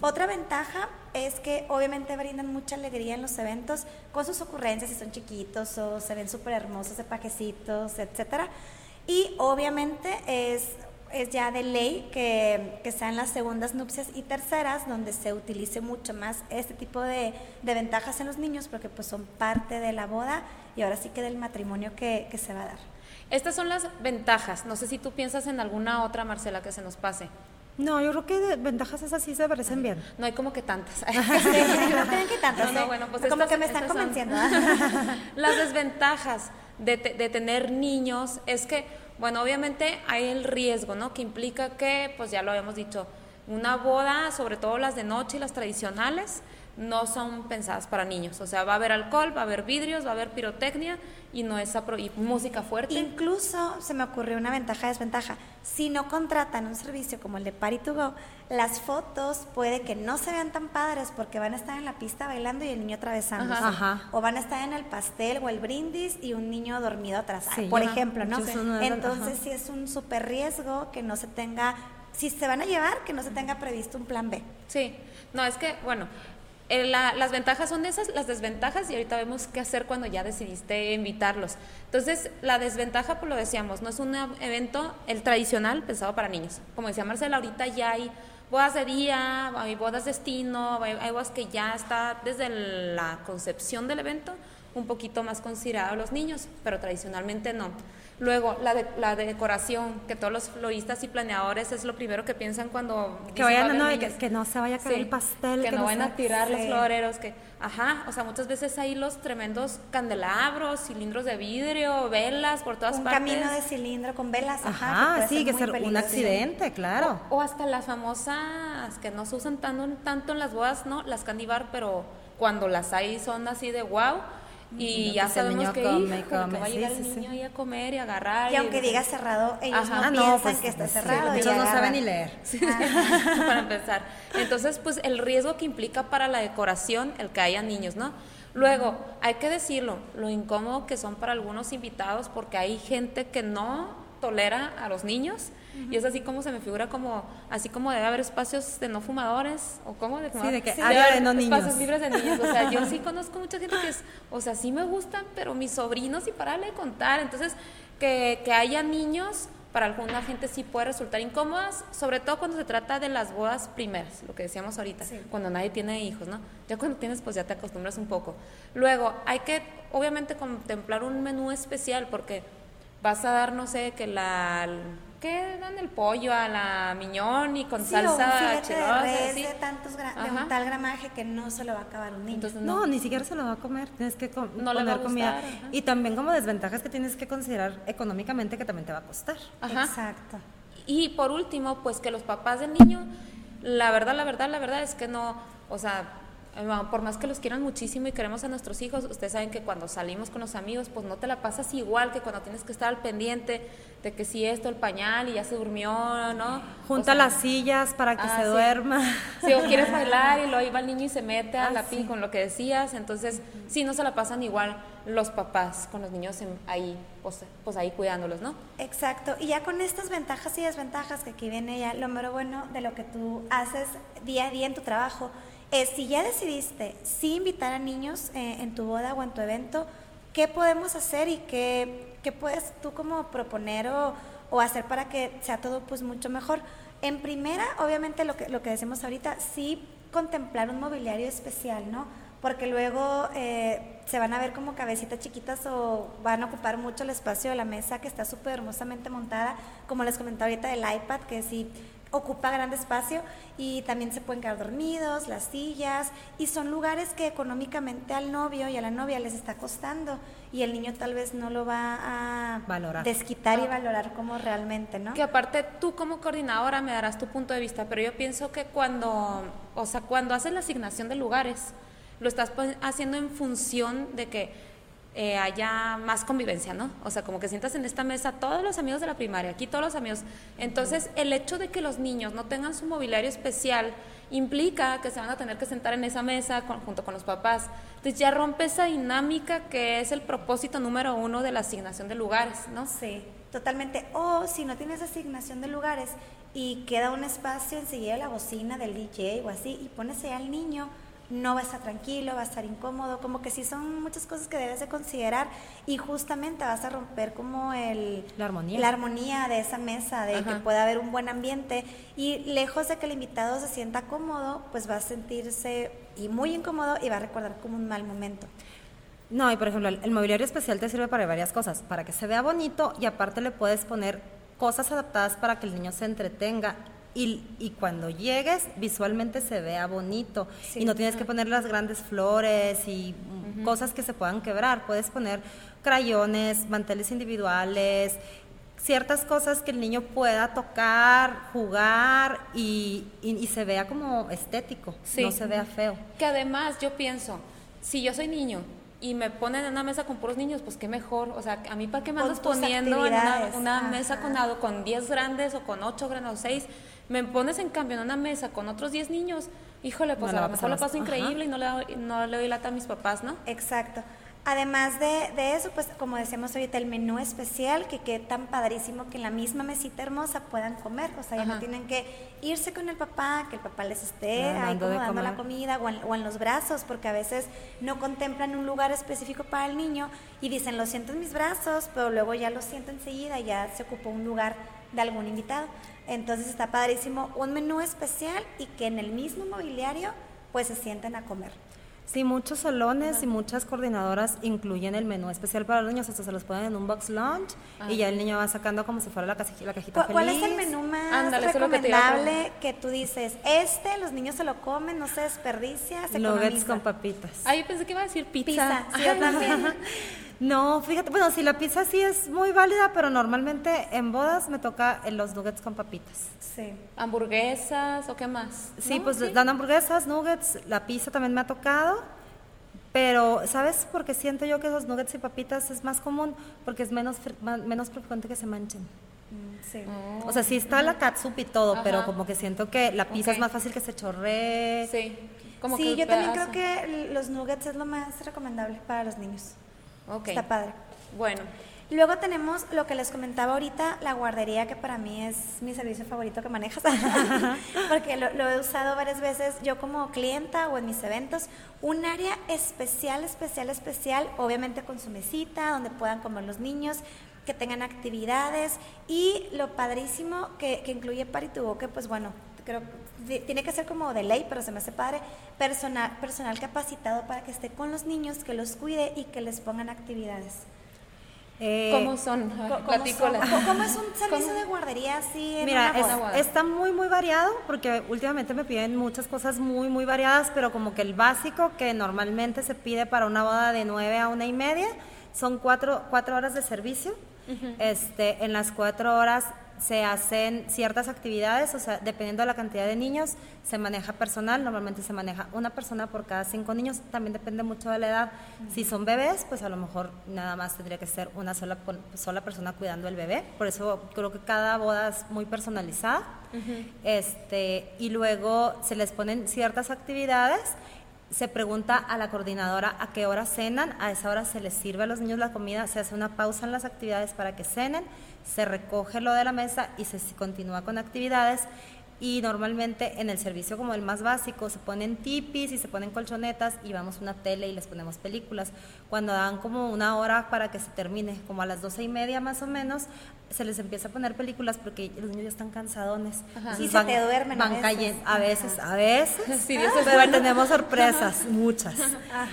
Otra ventaja es que obviamente brindan mucha alegría en los eventos con sus ocurrencias si son chiquitos o se ven súper hermosos de pajecitos, etcétera. Y obviamente es es ya de ley que, que sean las segundas nupcias y terceras donde se utilice mucho más este tipo de, ventajas en los niños porque pues son parte de la boda y ahora sí que del matrimonio que, se va a dar. Estas son las ventajas. No sé si tú piensas en alguna otra, Marcela, que se nos pase. No, yo creo que de ventajas esas sí se parecen bien. No hay como que tantas. sí, no tienen que tantas. No, bueno, pues como que me están convenciendo. Las desventajas de, de tener niños es que bueno, obviamente hay el riesgo, ¿no? Que implica que, pues ya lo habíamos dicho, una boda, sobre todo las de noche y las tradicionales, no son pensadas para niños. O sea, va a haber alcohol, va a haber vidrios, va a haber pirotecnia y no es y música fuerte. Incluso se me ocurrió una ventaja desventaja. Si no contratan un servicio como el de Party to Go, las fotos puede que no se vean tan padres porque van a estar en la pista bailando y el niño atravesando. O van a estar en el pastel o el brindis y un niño dormido atrás, por ejemplo, ¿no? Entonces sí es un súper riesgo que no se tenga si se van a llevar, que no se tenga previsto un plan B. Sí, no, es que, bueno, eh, las ventajas son esas, las desventajas y ahorita vemos qué hacer cuando ya decidiste invitarlos. Entonces, la desventaja, pues lo decíamos, no es un evento, el tradicional, pensado para niños. Como decía Marcela, ahorita ya hay bodas de día, hay bodas de destino, hay, bodas que ya está desde la concepción del evento un poquito más considerado a los niños, pero tradicionalmente no. Luego, la, de, la decoración, que todos los floristas y planeadores es lo primero que piensan cuando... Que vayan, no, que, no se vaya a caer el pastel. Que, no, vayan a tirar los floreros, que... Ajá, o sea, muchas veces hay los tremendos candelabros, cilindros de vidrio, velas por todas partes. Un camino de cilindro con velas, ajá. Ajá, sí, que ser un accidente, claro. O, hasta las famosas que no se usan tanto, tanto en las bodas, ¿no? Las candibar, pero cuando las hay son así de wow y ya sabemos que, come, come. va a llegar el niño ahí a comer y agarrar. Y, aunque diga cerrado, ellos no, ah, piensan pues, que está cerrado. Ellos no saben ni leer. para empezar. Entonces, pues el riesgo que implica para la decoración el que haya niños, ¿no? Luego, hay que decirlo, lo incómodo que son para algunos invitados porque hay gente que no tolera a los niños y es así como se me figura como, así como debe haber espacios de no fumadores, o como de Sí, de que de no espacios libres de niños. O sea, yo sí conozco mucha gente que es, o sea, sí me gustan, pero mis sobrinos y para de contar. Entonces, que, que haya niños, para alguna gente sí puede resultar incómodas, sobre todo cuando se trata de las bodas primeras, lo que decíamos ahorita, cuando nadie tiene hijos, ¿no? Ya cuando tienes, pues ya te acostumbras un poco. Luego, hay que, obviamente, contemplar un menú especial, porque vas a dar, no sé, que la qué dan el pollo a la miñón y con salsa un de, de, tantos un tal gramaje que no se lo va a acabar un niño. no. ni siquiera se lo va a comer, tienes que no poner comida. Y también como desventajas que tienes que considerar económicamente que también te va a costar. Exacto. Y por último, pues que los papás del niño, la verdad, la verdad, la verdad es que no, o sea, por más que los quieran muchísimo y queremos a nuestros hijos, ustedes saben que cuando salimos con los amigos, pues no te la pasas igual que cuando tienes que estar al pendiente de que si esto, el pañal y ya se durmió, ¿no? Junta las sillas para que ah, se duerma. Si o quieres bailar y luego ahí va el niño y se mete a ah, la sí. con lo que decías, entonces sí no se la pasan igual los papás con los niños ahí, pues, pues, ahí cuidándolos, ¿no? Exacto, y ya con estas ventajas y desventajas que aquí viene ya lo mero bueno de lo que tú haces día a día en tu trabajo, si ya decidiste sí invitar a niños eh, en tu boda o en tu evento, ¿qué podemos hacer y qué, qué puedes tú como proponer o, o, hacer para que sea todo pues mucho mejor? En primera, obviamente lo que, lo que decimos ahorita, sí contemplar un mobiliario especial, ¿no? Porque luego eh, se van a ver como cabecitas chiquitas o van a ocupar mucho el espacio de la mesa que está súper hermosamente montada, como les comentaba ahorita del iPad, que sí ocupa gran espacio y también se pueden quedar dormidos, las sillas, y son lugares que económicamente al novio y a la novia les está costando y el niño tal vez no lo va a valorar. desquitar y valorar como realmente, ¿no? Que aparte tú como coordinadora me darás tu punto de vista, pero yo pienso que cuando, o sea, cuando haces la asignación de lugares, lo estás haciendo en función de que eh, haya más convivencia, ¿no? O sea, como que sientas en esta mesa todos los amigos de la primaria, aquí todos los amigos. Entonces, el hecho de que los niños no tengan su mobiliario especial implica que se van a tener que sentar en esa mesa junto con los papás. Entonces ya rompe esa dinámica que es el propósito número uno de la asignación de lugares, ¿no? Sí, totalmente. O si no tienes asignación de lugares y queda un espacio enseguida de la bocina del DJ o así, y pones ahí al niño no va a estar tranquilo, va a estar incómodo, como que sí son muchas cosas que debes de considerar y justamente vas a romper como el, la armonía, la armonía de esa mesa, de que pueda haber un buen ambiente y lejos de que el invitado se sienta cómodo, pues va a sentirse y muy incómodo y va a recordar como un mal momento. No, y por ejemplo, el, mobiliario especial te sirve para varias cosas, para que se vea bonito y aparte le puedes poner cosas adaptadas para que el niño se entretenga y, y, cuando llegues visualmente se vea bonito. Y no tienes que poner las grandes flores y cosas que se puedan quebrar, puedes poner crayones, manteles individuales, ciertas cosas que el niño pueda tocar, jugar y, y, se vea como estético, no se vea feo. Que además yo pienso, si yo soy niño y me ponen en una mesa con puros niños, pues qué mejor. O sea, a mí para qué me andas poniendo en una, mesa con, con 10 grandes o con 8 grandes o 6 me pones en cambio en una mesa con otros 10 niños, híjole, pues a lo mejor lo paso increíble y no le, no le doy lata a mis papás, ¿no? Exacto. Además de, de, eso, pues como decíamos ahorita, el menú especial, que quede tan padrísimo que en la misma mesita hermosa puedan comer, o sea, ya no tienen que irse con el papá, que el papá les esté ahí como dando la comida o en, o en, los brazos, porque a veces no contemplan un lugar específico para el niño y dicen, lo siento en mis brazos, pero luego ya lo siento enseguida, ya se ocupó un lugar de algún invitado. Entonces está padrísimo un menú especial y que en el mismo mobiliario pues se sienten a comer. Sí, muchos salones y muchas coordinadoras incluyen el menú especial para los niños, hasta se los ponen en un box lunch y ya el niño va sacando como si fuera la, cajita, la cajita ¿Cuál, es el menú más recomendable que, tú dices? Este, los niños se lo comen, no se desperdicia, se Nuggets con papitas. Ay, pensé que iba a decir pizza. pizza también. No, fíjate, bueno, si la pizza sí es muy válida, pero normalmente en bodas me toca los nuggets con papitas. Sí. ¿Hamburguesas o qué más? Sí, pues dan hamburguesas, nuggets, la pizza también me ha tocado. Pero, ¿sabes por qué siento yo que los nuggets y papitas es más común? Porque es menos, menos frecuente que se manchen. Mm, sí. o sea, sí está la catsup y todo, pero como que siento que la pizza es más fácil que se chorree. Sí. Como sí, yo también creo que los nuggets es lo más recomendable para los niños. Está padre. Bueno. Luego tenemos lo que les comentaba ahorita, la guardería, que para mí es mi servicio favorito que manejas, porque lo, he usado varias veces yo como clienta o en mis eventos. Un área especial, especial, especial, obviamente con su mesita, donde puedan comer los niños, que tengan actividades y lo padrísimo que, que incluye Paritubo, que pues bueno, creo tiene que ser como de ley, pero se me hace padre, personal, personal capacitado para que esté con los niños, que los cuide y que les pongan actividades. Eh, ¿Cómo son? ¿Cómo, es un servicio de guardería así en Mira, está muy, muy variado porque últimamente me piden muchas cosas muy, muy variadas, pero como que el básico que normalmente se pide para una boda de 9 a una y media son cuatro, cuatro horas de servicio. este, en las cuatro horas se hacen ciertas actividades, o sea, dependiendo de la cantidad de niños, se maneja personal, normalmente se maneja una persona por cada cinco niños, también depende mucho de la edad. Si son bebés, pues a lo mejor nada más tendría que ser una sola, sola persona cuidando el bebé, por eso creo que cada boda es muy personalizada. este, y luego se les ponen ciertas actividades se pregunta a la coordinadora a qué hora cenan, a esa hora se les sirve a los niños la comida, se hace una pausa en las actividades para que cenen, se recoge lo de la mesa y se continúa con actividades y normalmente en el servicio como el más básico se ponen tipis y se ponen colchonetas y vamos a una tele y les ponemos películas. Cuando dan como una hora para que se termine, como a las doce y media más o menos, se les empieza a poner películas porque los niños ya están cansadones. Y se te duermen van a veces. a veces, a veces. Sí, pero tenemos sorpresas, muchas.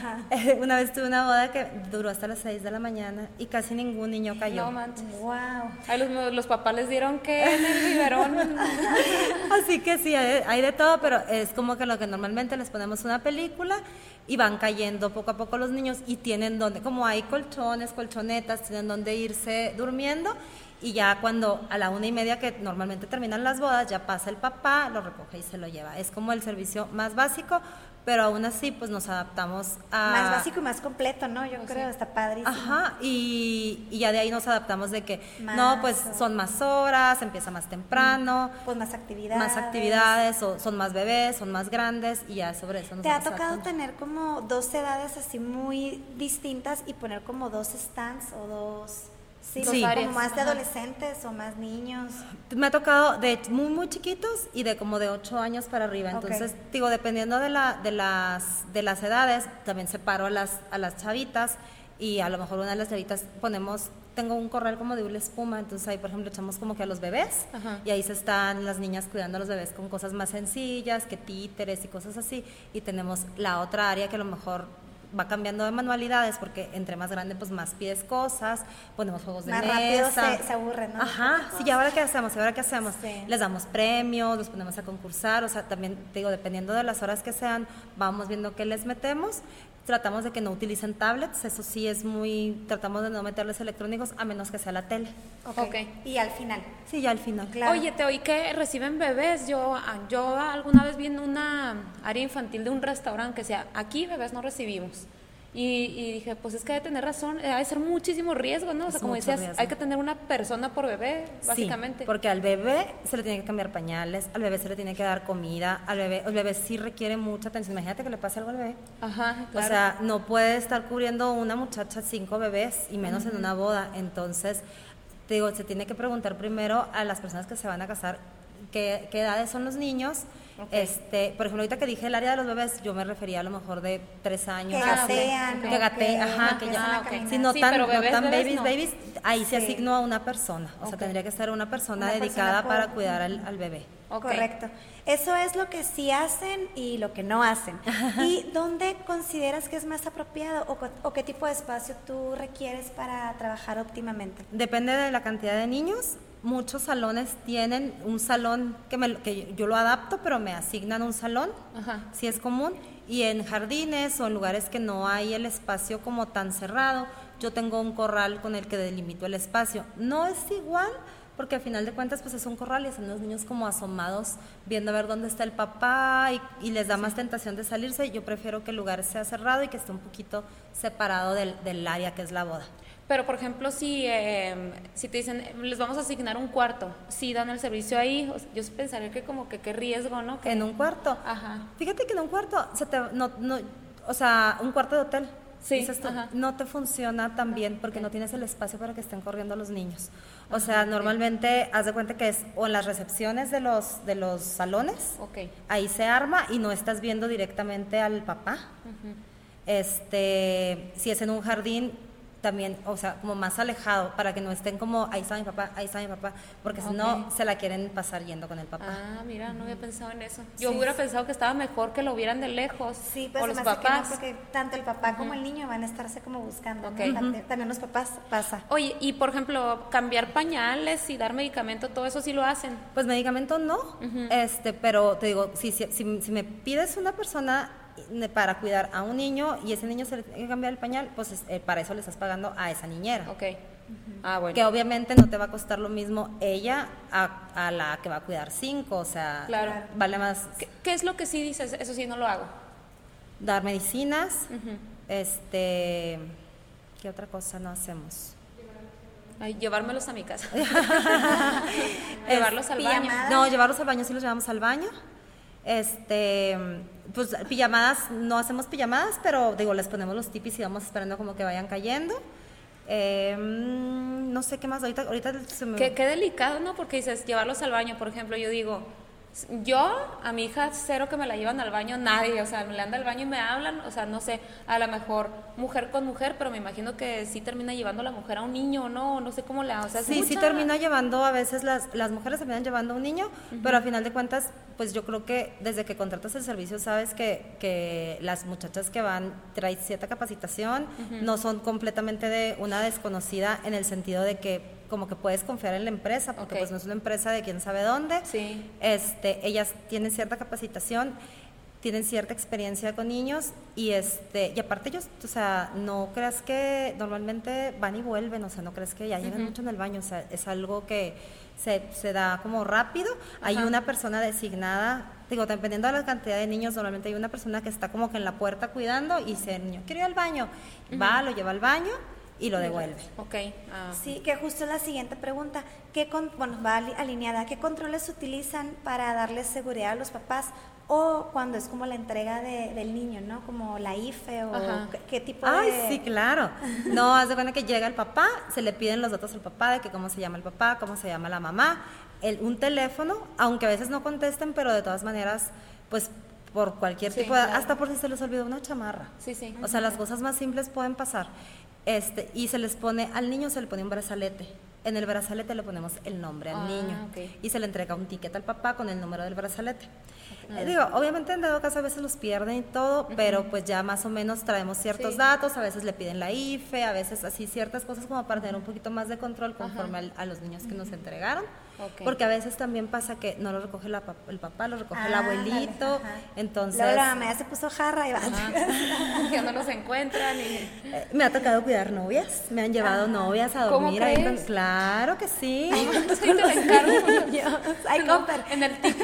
una vez tuve una boda que duró hasta las 6 de la mañana y casi ningún niño cayó. No manches. Wow. los, papás les dieron que en el biberón. Así que sí, hay, de todo, pero es como que lo que normalmente les ponemos una película y van cayendo poco a poco los niños y tienen donde, como hay colchones, colchonetas, tienen donde irse durmiendo y ya cuando a la una y media que normalmente terminan las bodas, ya pasa el papá, lo recoge y se lo lleva. Es como el servicio más básico, pero aún así pues nos adaptamos a... Más básico y más completo, ¿no? Yo pues creo, está padrísimo. Ajá, y, y, ya de ahí nos adaptamos de que, no, pues son más horas, empieza más temprano. Pues más actividades. Más actividades, o son más bebés, son más grandes y ya sobre eso nos ¿Te ha tocado tener como dos edades así muy distintas y poner como dos stands o dos Sí, como más de adolescentes o más niños. Me ha tocado de muy, muy chiquitos y de como de 8 años para arriba. Entonces, digo, dependiendo de, la, de, las, de las edades, también separo a las, a las chavitas y a lo mejor una de las chavitas ponemos, tengo un corral como de una espuma, entonces ahí, por ejemplo, echamos como que a los bebés y ahí se están las niñas cuidando a los bebés con cosas más sencillas, que títeres y cosas así. Y tenemos la otra área que a lo mejor va cambiando de manualidades porque entre más grande pues más pides cosas, ponemos juegos de más mesa. rápido se, se aburren, ¿no? Ajá, sí, ¿y ahora qué hacemos? ¿Y ahora qué hacemos? Les damos premios, los ponemos a concursar, o sea, también digo, dependiendo de las horas que sean, vamos viendo qué les metemos. Tratamos de que no utilicen tablets, eso sí es muy, tratamos de no meterles electrónicos a menos que sea la tele. Ok. Y al final. Sí, ya al final. Claro. Oye, te oí que reciben bebés. Yo, ah, yo alguna vez vi en una área infantil de un restaurante que decía, aquí bebés no recibimos. Y, dije, pues es que hay que tener razón, hay que ser muchísimo riesgo, ¿no? O sea, como decías, hay que tener una persona por bebé, básicamente. Sí, porque al bebé se le tiene que cambiar pañales, al bebé se le tiene que dar comida, al bebé, el bebé sí requiere mucha atención. Imagínate que le pase algo al bebé. Ajá, O sea, no puede estar cubriendo una muchacha cinco bebés y menos en una boda. Entonces, te digo, se tiene que preguntar primero a las personas que se van a casar qué, qué edades son los niños este, por ejemplo, ahorita que dije el área de los bebés, yo me refería a lo mejor de tres años. Que gatean. Que gatean, ajá, que ya. Si no tan, babies, babies, ahí se asignó a una persona. O sea, tendría que ser una persona dedicada para cuidar al, bebé. Correcto. Eso es lo que sí hacen y lo que no hacen. ¿Y dónde consideras que es más apropiado o, o, qué tipo de espacio tú requieres para trabajar óptimamente? Depende de la cantidad de niños muchos salones tienen un salón que, me, que yo lo adapto, pero me asignan un salón, si es común, y en jardines o en lugares que no hay el espacio como tan cerrado, yo tengo un corral con el que delimito el espacio. No es igual, porque al final de cuentas pues es un corral y están los niños como asomados viendo a ver dónde está el papá y, les da más tentación de salirse. Yo prefiero que el lugar sea cerrado y que esté un poquito separado del, del área que es la boda. Pero, por ejemplo, si, em, si te dicen, les vamos a asignar un cuarto, si dan el servicio ahí, yo pensaría que como que qué riesgo, ¿no? En un cuarto. Ajá. Fíjate que en un cuarto, se te, no, no, o sea, un cuarto de hotel. Sí, no te funciona tan bien porque no tienes el espacio para que estén corriendo los niños. O sea, normalmente haz de cuenta que es o en las recepciones de los de los salones, okay. ahí se arma y no estás viendo directamente al papá. Este, si es en un jardín, también, o sea, como más alejado, para que no estén como, ahí está mi papá, ahí está mi papá, porque si no, se la quieren pasar yendo con el papá. Ah, mira, no había pensado en eso. Yo hubiera pensado que estaba mejor que lo vieran de lejos. Sí, pero los papás. porque tanto el papá como el niño van a estarse como buscando. También los papás pasa. Oye, y por ejemplo, cambiar pañales y dar medicamento, todo eso sí lo hacen. Pues medicamento no, este, pero te digo, si, si, si me pides una persona para cuidar a un niño y ese niño se le tiene que cambiar el pañal, pues eh, para eso le estás pagando a esa niñera. Ok. Ah, bueno. Que obviamente no te va a costar lo mismo ella a, a la que va a cuidar cinco, o sea, Claro. vale más ¿Qué, qué es lo que sí dices? Eso sí, no lo hago. dar medicinas, este, ¿qué otra cosa no hacemos? Ay, llevármelos a mi casa. Llevarlos al baño. No, llevarlos al baño sí los llevamos al baño. Este, pues pijamadas, no hacemos pijamadas, pero digo, les ponemos los tipis y vamos esperando como que vayan cayendo. Eh, no sé qué más, ahorita, ahorita se me... Qué, qué delicado, ¿no? Porque dices, llevarlos al baño, por ejemplo, yo digo, yo a mi hija cero que me la llevan al baño, nadie, o sea, me la anda al baño y me hablan, o sea, no sé, a lo mejor mujer con mujer, pero me imagino que sí termina llevando la mujer a un niño, ¿no? No sé cómo la, o sea, Sí, sí termina llevando, a veces las, las mujeres terminan llevando a un niño, pero a final de cuentas, pues yo creo que desde que contratas el servicio sabes que, que las muchachas que van traen cierta capacitación, no son completamente de una desconocida en el sentido de que como que puedes confiar en la empresa, porque pues no es una empresa de quién sabe dónde. Sí. Este, ellas tienen cierta capacitación, tienen cierta experiencia con niños y este y aparte ellos, o sea, no creas que normalmente van y vuelven, o sea, no crees que ya llevan mucho en el baño, o sea, es algo que se, se da como rápido. Hay una persona designada, digo, dependiendo de la cantidad de niños, normalmente hay una persona que está como que en la puerta cuidando y dice, niño, quiero ir al baño. Va, lo lleva al baño y lo devuelve. Ok. ah. Sí, que justo es la siguiente pregunta. ¿Qué con- bueno, va ali- alineada. ¿Qué controles utilizan para darles seguridad a los papás? O cuando es como la entrega de- del niño, ¿no? Como la IFE o qué, qué tipo Ay, de... sí, claro. No, haz de cuenta que llega el papá, se le piden los datos al papá de que cómo se llama el papá, cómo se llama la mamá, el, un teléfono, aunque a veces no contesten, pero de todas maneras, pues por cualquier Sí, tipo de, claro. hasta por si se les olvidó una chamarra. Sí, sí. O sea, las cosas más simples pueden pasar. Este, y se les pone, al niño se le pone un brazalete. En el brazalete le ponemos el nombre al Ah, niño. Y se le entrega un ticket al papá con el número del brazalete. Eh, digo, obviamente en dado caso a veces los pierden y todo, pero pues ya más o menos traemos ciertos Sí. datos, a veces le piden la IFE, a veces así ciertas cosas como para tener un poquito más de control conforme al- a los niños que nos entregaron. Porque a veces también pasa que no lo recoge la el papá, lo recoge el Ah, abuelito. dale. Entonces, Luego la mamá ya se puso jarra y va. que no los encuentran y... eh, me ha tocado cuidar novias, me han llevado novias a ¿Cómo dormir ahí con-? Claro que sí. Sí, te encargo. Ay, No, comper. en el tipi.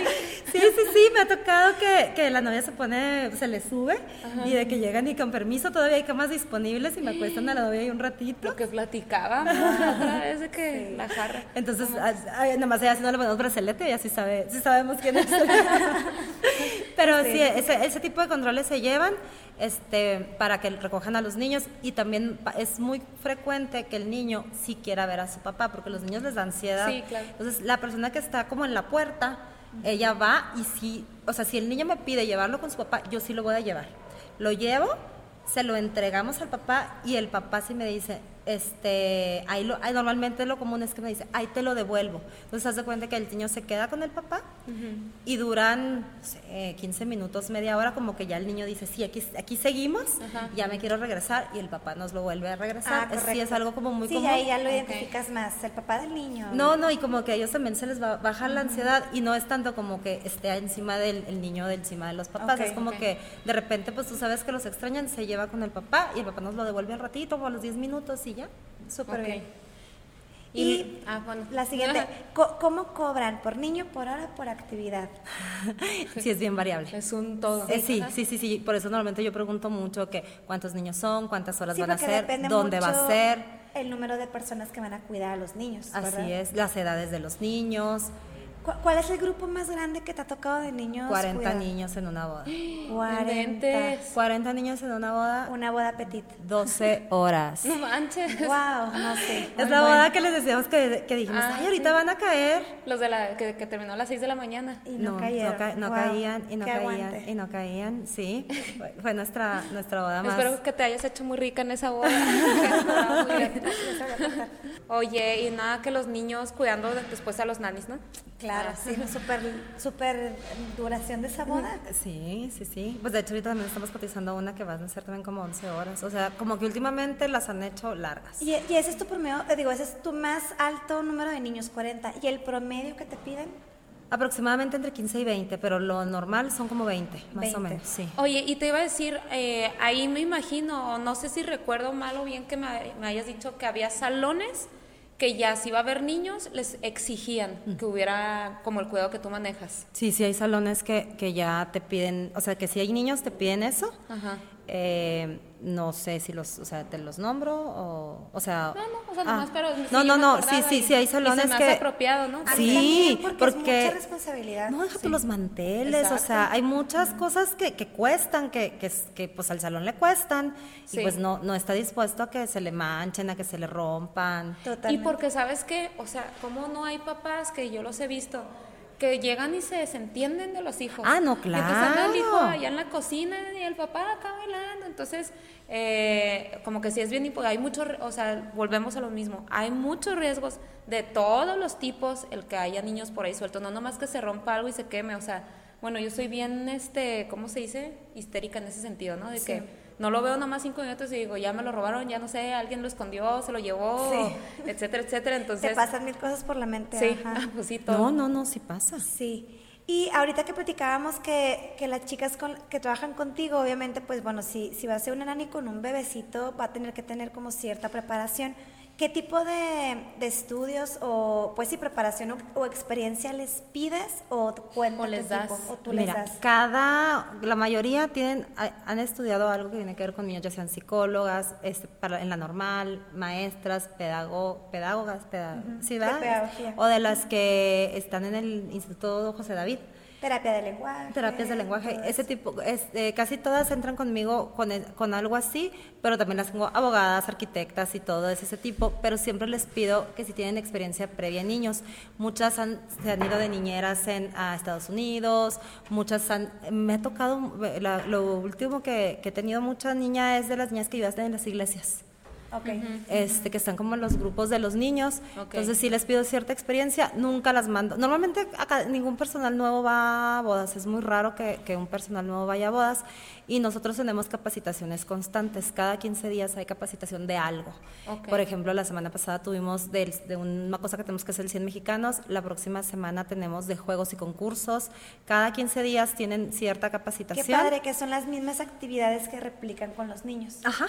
Sí, sí, sí, me ha tocado que, que la novia se pone, se le sube y de que llegan y con permiso todavía hay camas disponibles y me acuestan a la novia ahí un ratito. Lo que platicaba la otra vez de que la jarra. Entonces, a- a- nada más ella si no le ponemos bracelete, ya sí, sabe, sí sabemos quién es. Pero sí, ese, ese tipo de controles se llevan este, para que recojan a los niños y también es muy frecuente que el niño sí quiera ver a su papá porque los niños les da ansiedad. Sí, claro. Entonces, la persona que está como en la puerta, ella va y sí, o sea, si el niño me pide llevarlo con su papá, yo sí lo voy a llevar. Lo llevo, se lo entregamos al papá y el papá sí me dice, este, ahí, lo, ahí normalmente lo común es que me dice, ahí te lo devuelvo. Entonces, haz de cuenta que el niño se queda con el papá y duran, no sé, 15 minutos, media hora, como que ya el niño dice, sí, aquí, aquí seguimos, ya me quiero regresar y el papá nos lo vuelve a regresar. Ah, Es- sí, es algo como muy sí, común. ahí ya lo identificas más, el papá del niño. No, no, y como que a ellos también se les va, baja la ansiedad y no es tanto como que esté encima del el niño, de encima de los papás. Es como que de repente, pues tú sabes que los extrañan, se lleva con el papá y el papá nos lo devuelve al ratito o a los 10 minutos y ya. Súper bien. Y, Y ah, bueno. la siguiente, co- ¿cómo cobran? ¿Por niño, por hora, por actividad? Sí, es bien variable. Es un todo. Eh, sí, sí, sí, sí. Por eso normalmente yo pregunto mucho que cuántos niños son, cuántas horas Sí, van a ser, dónde va a ser. El número de personas que van a cuidar a los niños. Así ¿verdad? es, las edades de los niños, ¿Cu- ¿Cuál es el grupo más grande que te ha tocado de niños? 40 cuidar? niños en una boda. 40. Inventes. 40 niños en una boda, Una boda petit. 12 horas. No manches. Wow, no sé. Es Muy la bueno. boda que les decíamos que, que dijimos, Ah, ay, ahorita sí. van a caer. Los de la que, que terminó a las 6 de la mañana. Y no, cayeron. ca- no Wow, caían, y no qué caían, aguante. y no caían, sí. Fue- nuestra, nuestra boda más. Espero que te hayas hecho muy rica en esa boda. Oye, y nada que los niños cuidando de- después a los nanis, ¿no? Claro, Ah. sí, súper super duración de esa boda. Sí, sí, sí. Pues de hecho ahorita también estamos cotizando una que va a ser también como 11 horas. O sea, como que últimamente las han hecho largas. Y, y ese es tu promedio, eh, digo, ese es tu más alto número de niños, 40. ¿Y el promedio que te piden? Aproximadamente entre 15 y 20, pero lo normal son como 20, más 20. o menos, sí. Oye, y te iba a decir, eh, ahí me imagino, no sé si recuerdo mal o bien que me, me hayas dicho que había salones que ya si iba a haber niños, les exigían que hubiera como el cuidado que tú manejas. Sí, sí hay salones que, que ya te piden, o sea, que si hay niños te piden eso. Ajá. Eh, no sé si los, o sea, te los nombro o, o sea... No, no, o sea, ah, pero sí, no, no, no, sí, sí, y- sí, hay y se salones hace que... apropiado, ¿no? A Sí, porque, porque- es mucha responsabilidad. No, deja tú los manteles, o sea, hay muchas cosas que, que cuestan, que, que, que, pues al salón le cuestan, Sí. y pues no, no está dispuesto a que se le manchen, a que se le rompan. Y Totalmente. porque, ¿sabes qué? O sea, ¿cómo no hay papás que yo los he visto? Que llegan y se desentienden de los hijos. Ah, no, Entonces anda el hijo claro. allá en la cocina y el papá acá bailando. Entonces, eh, como que sí es bien, hay mucho, re- o sea, volvemos a lo mismo. Hay muchos riesgos de todos los tipos el que haya niños por ahí sueltos. No nomás que se rompa algo y se queme, o sea, bueno, yo soy bien, este, ¿cómo se dice? Histérica en ese sentido, ¿no? De Sí. que no lo veo nomás cinco minutos y digo, ya me lo robaron, ya no sé, alguien lo escondió, se lo llevó, Sí. etcétera, etcétera. Entonces, Te pasan mil cosas por la mente. sí, ajá. pues sí, todo. No, no, no, sí pasa. Sí. Y ahorita que platicábamos que, que las chicas con- que trabajan contigo, obviamente, pues bueno, si, si va a ser una nani con un bebecito, va a tener que tener como cierta preparación. ¿Qué tipo de, de estudios o, pues sí, preparación o, o experiencia les pides o cuentan O les o tú les das? cada, la mayoría tienen, ha- han estudiado algo que tiene que ver con niños, ya sean psicólogas, este, para, en la normal, maestras, pedago, pedagogas, peda- sí, de pedagogía. o de las que están en el Instituto José David. Terapia de lenguaje. Terapias de lenguaje, ese tipo, este, casi todas entran conmigo con, con algo así, pero también las tengo abogadas, arquitectas y todo es ese tipo, pero siempre les pido que si tienen experiencia previa en niños, muchas han, se han ido de niñeras en, a Estados Unidos, muchas han, me ha tocado, la- lo último que, que he tenido mucha niña es de las niñas que ayudaste en las iglesias Ok. este, que están como en los grupos de los niños. Entonces, sí les pido cierta experiencia, nunca las mando. Normalmente acá ningún personal nuevo va a bodas, es muy raro que, que un personal nuevo vaya a bodas y nosotros tenemos capacitaciones constantes. Cada 15 días hay capacitación de algo. Ok. Por ejemplo, la semana pasada tuvimos del- de, una cosa que tenemos que es el 100 mexicanos, la próxima semana tenemos de juegos y concursos. Cada 15 días tienen cierta Qué capacitación. padre que son las mismas actividades que replican con los niños. Ajá.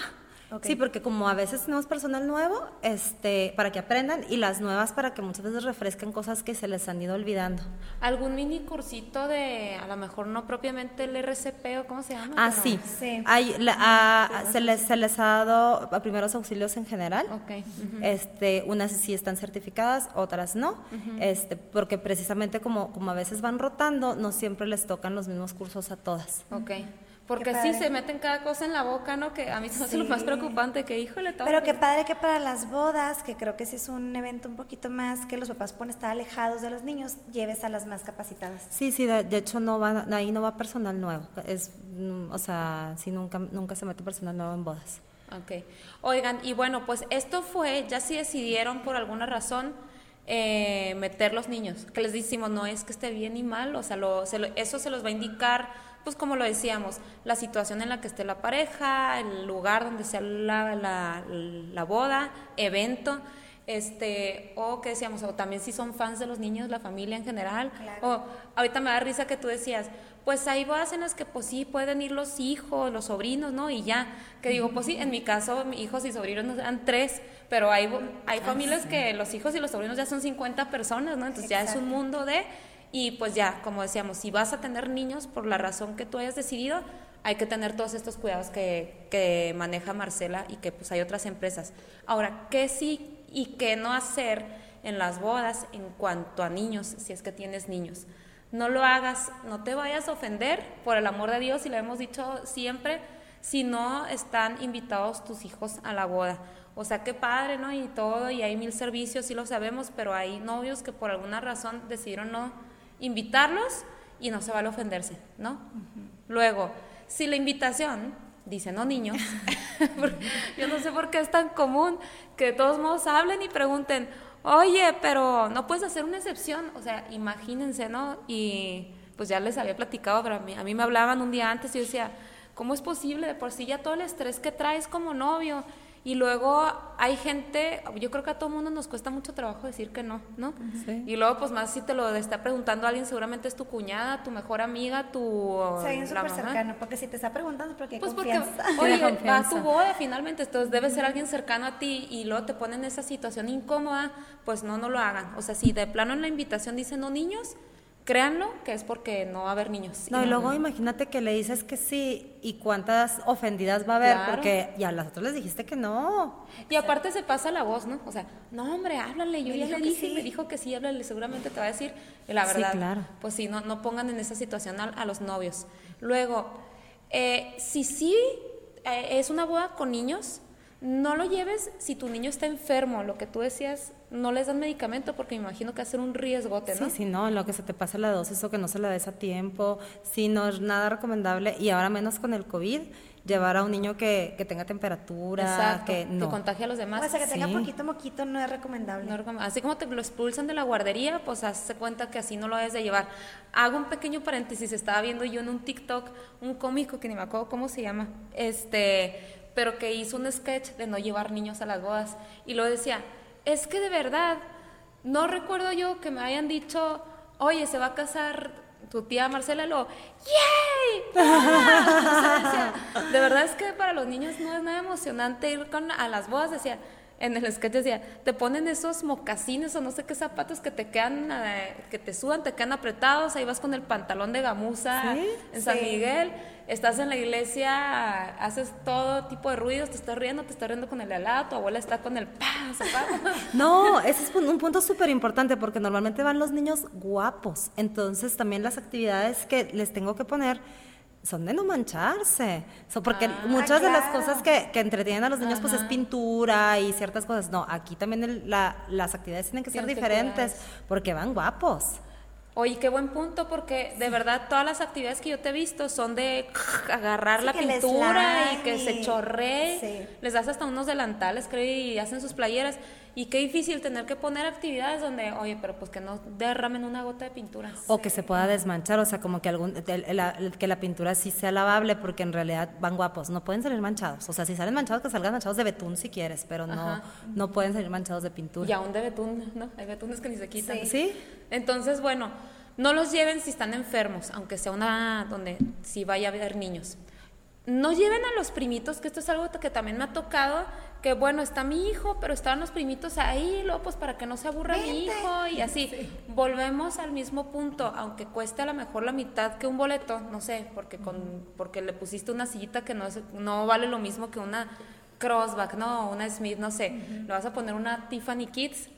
Ok. Sí, porque como a veces tenemos personal nuevo, este, para que aprendan y las nuevas para que muchas veces refresquen cosas que se les han ido olvidando. ¿Algún mini cursito de, a lo mejor no propiamente el RCP o cómo se llama? Ah, sí. Sí. Hay, la- a- se, les, se les ha dado a primeros auxilios en general. Ok. ujú. Este, unas sí están certificadas, otras no, este, porque precisamente como, como a veces van rotando, no siempre les tocan los mismos cursos a todas. Ok. Porque sí se meten cada cosa en la boca, ¿no? Que a mí se me hace lo más Sí. preocupante, que híjole, todo. Pero qué padre que para las bodas, que creo que sí es un evento un poquito más que los papás pueden estar alejados de los niños, lleves a las más capacitadas. Sí, sí, de, de hecho no va, ahí no va personal nuevo, es, mm, o sea, sí nunca, nunca se mete personal nuevo en bodas. Ok. Oigan, y bueno, pues esto fue, ya si decidieron por alguna razón eh, meter los niños, que les decimos, no es que esté bien ni mal, o sea, lo- se lo- eso se los va a indicar, pues como lo decíamos, la situación en la que esté la pareja, el lugar donde sea la, la, la boda, evento, este, o que decíamos, o también si son fans de los niños, la familia en general, Claro. o ahorita me da risa que tú decías, pues hay bodas en las que pues sí pueden ir los hijos, los sobrinos, ¿no? Y ya, que digo, pues sí, en mi caso, hijos y sobrinos eran tres, pero hay, hay familias que los hijos y los sobrinos ya son 50 personas, ¿no? Entonces ya es un mundo de, y pues ya, como decíamos, si vas a tener niños por la razón que tú hayas decidido, hay que tener todos estos cuidados que, que maneja Marcela y que pues hay otras empresas. Ahora, ¿qué sí y qué no hacer en las bodas en cuanto a niños, si es que tienes niños? No lo hagas, no te vayas a ofender, por el amor de Dios, y lo hemos dicho siempre, si no están invitados tus hijos a la boda. O sea, qué padre, ¿no? Y todo, y hay mil servicios, sí lo sabemos, pero hay novios que por alguna razón decidieron no invitarlos y no se vale ofenderse, ¿no? Luego, si la invitación dice no niños, yo no sé por qué es tan común que de todos modos hablen y pregunten, oye, pero no puedes hacer una excepción, o sea, imagínense, ¿no? Y pues ya les había platicado, pero a mí, a mí me hablaban un día antes y yo decía, ¿cómo es posible? De por sí ya todo el estrés que traes como novio Y luego hay gente, yo creo que a todo mundo nos cuesta mucho trabajo decir que no, ¿no? Y luego, pues más si te lo está preguntando alguien, seguramente es tu cuñada, tu mejor amiga, tu... O sea, alguien súper cercano, porque si te está preguntando, porque Pues confianza. porque, oye, va a tu boda finalmente, entonces debe ser alguien cercano a ti y luego te ponen en esa situación incómoda, pues no, no lo hagan. O sea, si de plano en la invitación dicen no niños, créanlo que es porque no va a haber niños. No, y luego imagínate que le dices que sí y cuántas ofendidas va a haber, Claro. porque ya a las otras les dijiste que no. Y aparte se pasa la voz, ¿no? O sea, no, hombre, háblale, yo ya le dije, sí. me dijo que sí, háblale, seguramente te va a decir. Y la Sí, verdad, claro. pues sí, no, no pongan en esa situación a, a los novios. Luego, eh, si sí eh, es una boda con niños, no lo lleves si tu niño está enfermo, lo que tú decías, no les dan medicamento porque me imagino que va a ser un riesgote, ¿no? Sí, sí, no, en lo que se te pasa la dosis o que no se la des a tiempo, sí, no es nada recomendable. Y ahora menos con el COVID, llevar a un niño que, que tenga temperatura, Exacto, que no. contagie a los demás. O sea, que tenga Sí. poquito moquito no es recomendable. No recom- Así como te lo expulsan de la guardería, pues hazte cuenta que así no lo debes de llevar. Hago un pequeño paréntesis, estaba viendo yo en un TikTok un cómico que ni me acuerdo cómo se llama, este, pero que hizo un sketch de no llevar niños a las bodas. Y lo decía, es que de verdad, no recuerdo yo que me hayan dicho, oye, se va a casar tu tía Marcela, lo, ¡yay! ¡Ah! O sea, decía, de verdad es que para los niños no es nada emocionante ir con, a las bodas, decía, en el sketch decía, te ponen esos mocasines o no sé qué zapatos que te quedan, eh, que te sudan, te quedan apretados, ahí vas con el pantalón de gamuza ¿Sí? en San Sí. Miguel, estás en la iglesia, haces todo tipo de ruidos, te estás riendo, te estás riendo con el helado, tu abuela está con el pan, zapato. No, ese es un un punto súper importante porque normalmente van los niños guapos. Entonces también las actividades que les tengo que poner son de no mancharse. So, porque Ah, muchas de las cosas que, que entretienen a los niños pues es pintura y ciertas cosas. No, aquí también el- la- las actividades tienen que ser diferentes porque van guapos. Oye, qué buen punto, porque de verdad todas las actividades que yo te he visto son de agarrar Sí, la pintura y que se chorree. sí. Les das hasta unos delantales, creo, y hacen sus playeras. Y qué difícil tener que poner actividades donde, oye, pero pues que no derramen una gota de pintura. O que se pueda desmanchar, o sea, como que algún la- que la pintura sí sea lavable, porque en realidad van guapos, no pueden salir manchados. O sea, si salen manchados, que salgan manchados de betún si quieres, pero no, Ajá. no pueden salir manchados de pintura. Y aún de betún, ¿no? Hay betunes que ni se quitan. Sí. ¿Sí? Entonces, bueno, no los lleven si están enfermos, aunque sea una donde sí vaya a haber niños. No lleven a los primitos, que esto es algo que también me ha tocado, que bueno, está mi hijo, pero estaban los primitos ahí, luego pues para que no se aburra mi hijo y así. Volvemos al mismo punto, aunque cueste a lo mejor la mitad que un boleto, no sé, porque con porque le pusiste una sillita que no es, no vale lo mismo que una Crossback, no, una Smith, no sé. Le vas a poner una Tiffany Kids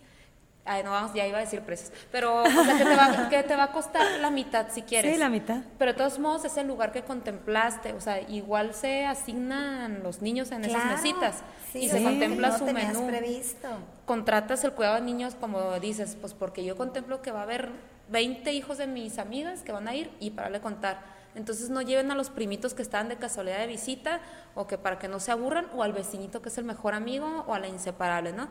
Ay, no vamos, ya iba a decir precios. Pero, o sea, que te, va, que te va a costar la mitad si quieres. Sí, la mitad. Pero de todos modos es el lugar que contemplaste. O sea, igual se asignan los niños en esas mesitas. sí, y se sí. contempla no su menú. previsto. Contratas el cuidado de niños, como dices, pues porque yo contemplo que va a haber 20 hijos de mis amigas que van a ir y para le contar. Entonces no lleven a los primitos que están de casualidad de visita o que para que no se aburran o al vecinito que es el mejor amigo o a la inseparable, ¿no?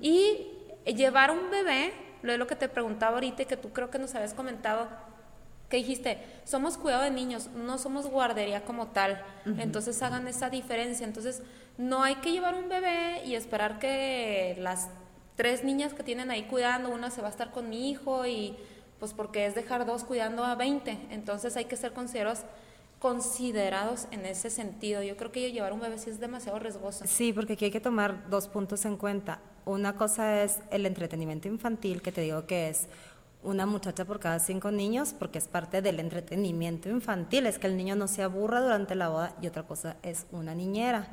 Y llevar un bebé, lo es lo que te preguntaba ahorita y que tú creo que nos habías comentado, que dijiste, somos cuidado de niños, no somos guardería como tal. Entonces hagan esa diferencia. Entonces no hay que llevar un bebé y esperar que las tres niñas que tienen ahí cuidando, una se va a estar con mi hijo y pues porque es dejar dos cuidando a 20. Entonces hay que ser considerados considerados en ese sentido. Yo creo que llevar un bebé sí es demasiado riesgoso. Sí, porque aquí hay que tomar dos puntos en cuenta. Una cosa es el entretenimiento infantil, que te digo que es una muchacha por cada cinco niños, porque es parte del entretenimiento infantil, es que el niño no se aburra durante la boda, y otra cosa es una niñera.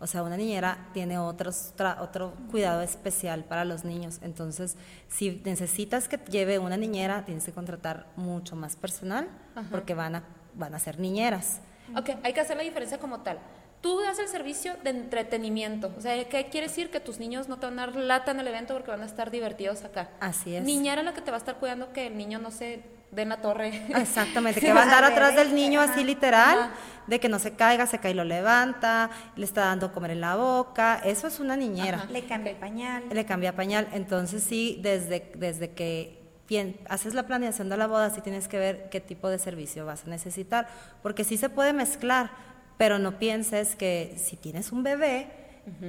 O sea, una niñera tiene otros, tra- otro cuidado especial para los niños. Entonces, si necesitas que lleve una niñera, tienes que contratar mucho más personal, porque van a, van a ser niñeras. Ok, hay que hacer la diferencia como tal. Tú das el servicio de entretenimiento. O sea, ¿qué quiere decir? Que tus niños no te van a dar lata en el evento porque van a estar divertidos acá. Así es. Niñera la que te va a estar cuidando que el niño no se dé en la torre. Exactamente, que va a andar atrás del niño así literal, Ajá. de que no se caiga, se cae y lo levanta, le está dando comer en la boca, eso es una niñera. Ajá. Le cambia el pañal. Le cambia pañal, entonces sí, desde, desde que bien, haces la planeación de la boda, sí tienes que ver qué tipo de servicio vas a necesitar, porque sí se puede mezclar, pero no pienses que si tienes un bebé,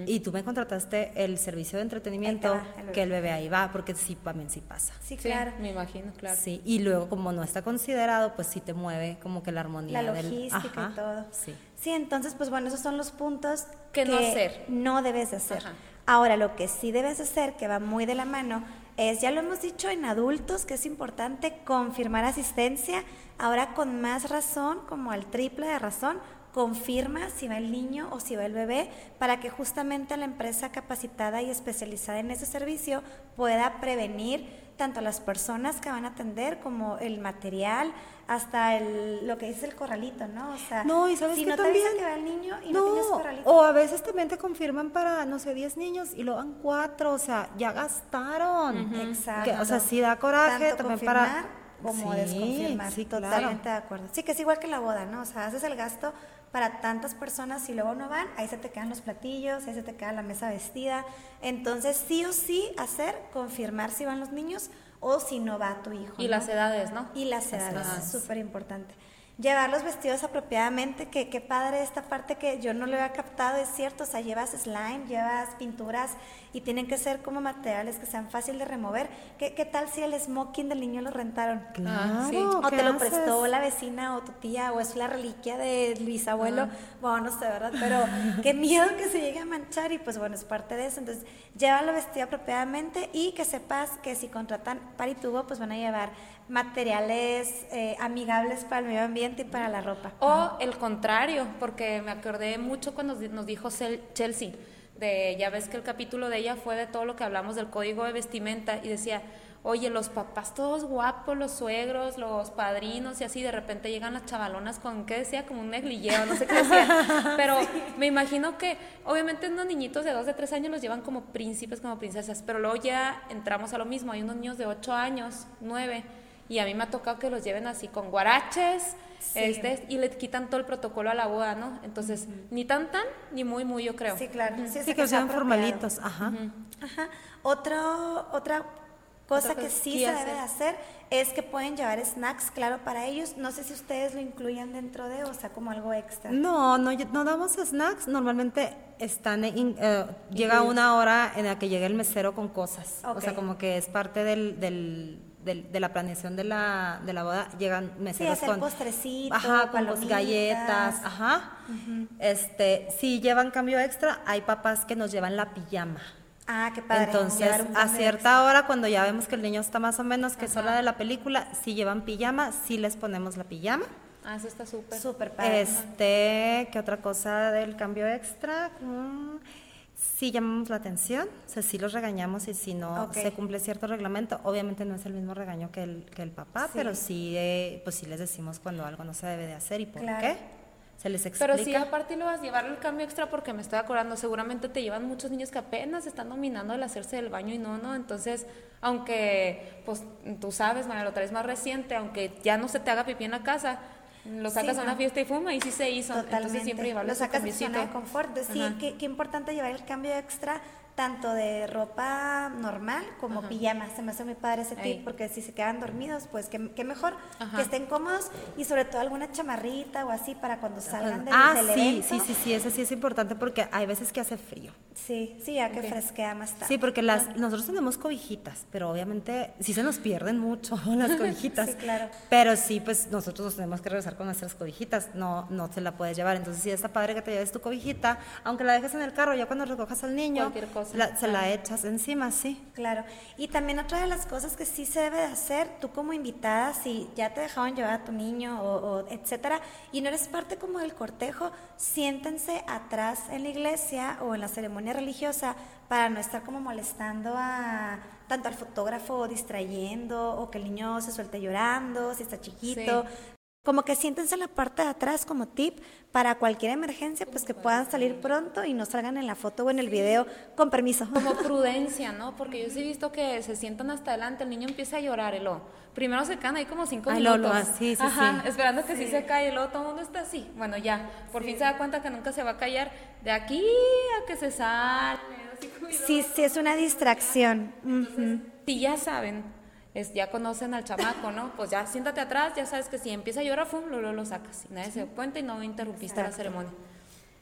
y tú me contrataste el servicio de entretenimiento, va, el que el bebé ahí va, porque sí, también sí pasa. Sí, Sí, claro. me imagino, claro. Sí, y luego como no está considerado, pues sí te mueve como que la armonía La del- logística Ajá, y todo. Sí. Sí, entonces, pues bueno, esos son los puntos Que no hacer. no debes de hacer. Ajá. Ahora, lo que sí debes de hacer, que va muy de la mano, es, ya lo hemos dicho en adultos, que es importante confirmar asistencia. Ahora con más razón, como al triple de razón, confirma si va el niño o si va el bebé, para que justamente la empresa capacitada y especializada en ese servicio pueda prevenir tanto las personas que van a atender como el material, hasta el, lo que dice el corralito, ¿no? O sea, No, y sabes si que no también. que va el niño y no, tienes corralito. o a veces también te confirman para, no sé, 10 niños y lo dan 4, o sea, ya gastaron. Exacto. Que, o sea, sí da coraje Tanto también para. como Sí, desconfirmar. sí, claro. Totalmente de acuerdo. Sí, que es igual que la boda, ¿no? O sea, haces el gasto para tantas personas y luego no van, ahí se te quedan los platillos, ahí se te queda la mesa vestida. Entonces, sí o sí hacer, confirmar si van los niños o si no va tu hijo. Y ¿no? las edades, ¿no? Y las edades, edades. es súper importante. Llevar los vestidos apropiadamente, que qué padre esta parte que yo no lo había captado, es cierto, o sea, llevas slime, llevas pinturas y tienen que ser como materiales que sean fácil de remover. ¿Qué, qué tal si el smoking del niño lo rentaron? Claro. sí. O ¿qué te lo haces? prestó la vecina o tu tía o es la reliquia del bisabuelo. Bueno, no sé, ¿verdad? Pero qué miedo que se llegue a manchar y pues bueno, es parte de eso. Entonces, llévalo vestido apropiadamente y que sepas que si contratan paritubo, pues van a llevar materiales eh, amigables para el medio ambiente y para la ropa. O el contrario, porque me acordé mucho cuando nos dijo Chelsea, de ya ves que el capítulo de ella fue de todo lo que hablamos del código de vestimenta y decía, oye, los papás todos guapos, los suegros, los padrinos y así, de repente llegan las chavalonas con, ¿qué decía? Como un negligeo, no sé qué decía. Pero me imagino que, obviamente, unos niñitos de dos, de tres años los llevan como príncipes, como princesas, pero luego ya entramos a lo mismo. Hay unos niños de ocho años, nueve, y a mí me ha tocado que los lleven así con guaraches, este, y le quitan todo el protocolo a la boda, ¿no? Entonces, ni tan tan, ni muy muy, yo creo. Sí, claro. Sí, que sea sean formalitos, ajá. Ajá. Otro, otra cosa Otra que sí se hacer. debe de hacer es que pueden llevar snacks, claro, para ellos. No sé si ustedes lo incluyan dentro de, o sea, como algo extra. No, no, no damos snacks. Normalmente están eh, llega una hora en la que llega el mesero con cosas. O sea, como que es parte del, del- de la planeación de la, de la boda. Llegan meseros hacer con postrecito, ajá, con palomitas. galletas, ajá. Este, si llevan cambio extra, hay papás que nos llevan la pijama. Ah, qué padre. Entonces, a cierta hora, cuando ya vemos que el niño está más o menos, que es hora de la película, si llevan pijama, sí les ponemos la pijama. Ah, eso está súper. Súper padre. Este, ¿qué otra cosa del cambio extra? Mm, Sí llamamos la atención, o sea, sí los regañamos y si no se cumple cierto reglamento, obviamente no es el mismo regaño que el, que el papá, Sí. pero sí, eh, pues sí les decimos cuando algo no se debe de hacer y por Claro. qué. Se les explica. Pero sí, aparte lo vas a llevar el cambio extra porque me estoy acordando, seguramente te llevan muchos niños que apenas están dominando el hacerse del baño y no, no. Entonces, aunque, pues tú sabes, María, lo traes más reciente, aunque ya no se te haga pipí en la casa, lo sacas Sí, a una fiesta y fuma y sí se hizo. Totalmente. Entonces siempre llevarlo Lo sacas de su zona de confort. Entonces, sí, qué, qué importante llevar el cambio extra tanto de ropa normal como pijama. Se me hace muy padre ese tip porque si se quedan dormidos, pues qué, qué mejor Ajá. que estén cómodos y sobre todo alguna chamarrita o así para cuando salgan del, ah, del sí, evento. sí, sí, sí, eso sí es importante porque hay veces que hace frío. Sí, sí, ya que Ok. fresquea más tarde. Sí, porque las, nosotros tenemos cobijitas, pero obviamente sí se nos pierden mucho las cobijitas. Sí, claro. Pero sí, pues nosotros nos tenemos que regresar con nuestras cobijitas, no, no se la puedes llevar. Entonces sí está padre que te lleves tu cobijita, aunque la dejes en el carro, ya cuando recojas al niño, Cualquier cosa. La- se la echas encima, sí. Claro. Y también otra de las cosas que sí se debe de hacer, tú como invitada, si ya te dejaron llevar a tu niño o, o etcétera, y no eres parte como del cortejo, siéntense atrás en la iglesia o en la ceremonia religiosa para no estar como molestando a tanto al fotógrafo distrayendo o que el niño se suelte llorando, si está chiquito. Como que siéntense en la parte de atrás como tip para cualquier emergencia, pues que puedan salir pronto y no salgan en la foto o en el video con permiso. Como prudencia, ¿no? Porque yo sí he visto que se sientan hasta adelante, el niño empieza a llorar y luego, primero se quedan ahí como cinco Ay, lo- minutos. lo- sí, sí, Ajá, sí. esperando que sí. se cae y luego todo el mundo está así. Bueno, ya, por fin se da cuenta que nunca se va a callar. De aquí a que se sale. así Sí, sí, es una distracción. Si ya saben, es, ya conocen al chamaco, ¿no? Pues ya siéntate atrás, ya sabes que si empieza a llorar, ¡fum! Luego lo sacas. Y nadie se da cuenta y no interrumpiste la Exacto. ceremonia.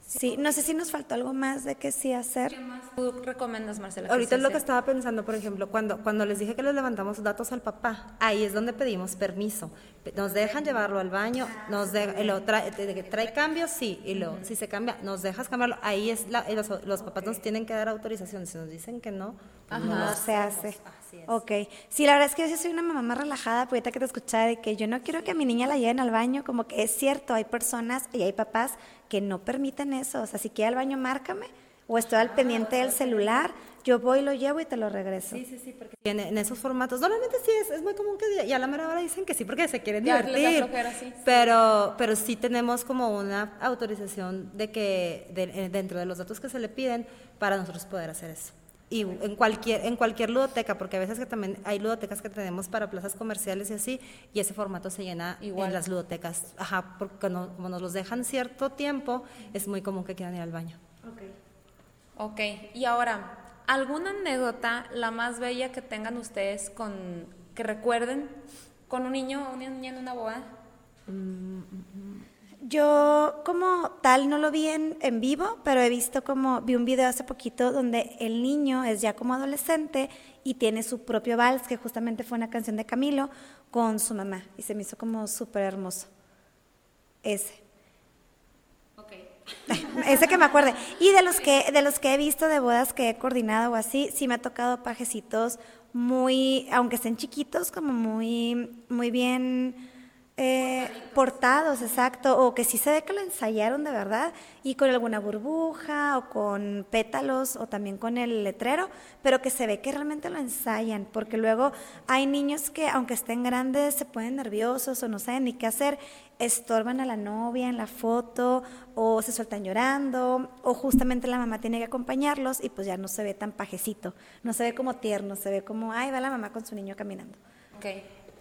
Sí, no sé si nos faltó algo más de que sí hacer. ¿Qué más tú recomiendas, Marcela? Ahorita es lo que estaba pensando, por ejemplo, cuando, cuando les dije que les levantamos datos al papá, ahí es donde pedimos permiso. Pe- Nos dejan llevarlo al baño, nos de, lo trae, trae cambios, sí, y lo, si se cambia, nos dejas cambiarlo. Ahí es la, los, los papás nos tienen que dar autorización. Si nos dicen que no, pues no No lo se hace. Así es. Ok. Sí, la verdad es que yo sí soy una mamá más relajada, porque ahorita que te escuchaba de que yo no quiero que a mi niña la lleven al baño, como que es cierto, hay personas y hay papás que no permiten eso. O sea, si quiere al baño, márcame, o estoy al pendiente del celular, yo voy, lo llevo y te lo regreso. Sí, sí, sí, porque en, en esos formatos, normalmente sí es, es muy común que ya a la mera hora dicen que sí porque se quieren Ya divertir. flojera, sí. Pero, pero sí tenemos como una autorización de que de- eh, dentro de los datos que se le piden para nosotros poder hacer eso. Y en cualquier, en cualquier ludoteca, porque a veces que también hay ludotecas que tenemos para plazas comerciales y así, y ese formato se llena Igual. en las ludotecas. Ajá, porque no- como nos los dejan cierto tiempo, es muy común que quieran ir al baño. Ok, y ahora, ¿alguna anécdota, la más bella que tengan ustedes con, que recuerden, con un niño o una niña en una boda? Yo como tal no lo vi en, en vivo, pero he visto como, vi un video hace poquito donde el niño es ya como adolescente y tiene su propio vals, que justamente fue una canción de Camilo, con su mamá. Y se me hizo como súper hermoso. Ese. Ok. Ese que me acuerde. Y de los que, de los que he visto de bodas que he coordinado o así, sí me ha tocado pajecitos muy, aunque estén chiquitos, como muy, muy bien eh, portados, exacto, o que sí se ve que lo ensayaron de verdad, y con alguna burbuja, o con pétalos, o también con el letrero, pero que se ve que realmente lo ensayan, porque luego hay niños que, aunque estén grandes, se ponen nerviosos o no saben ni qué hacer, estorban a la novia en la foto, o se sueltan llorando, o justamente la mamá tiene que acompañarlos, y pues ya no se ve tan pajecito, no se ve como tierno, se ve como, ay, va la mamá con su niño caminando.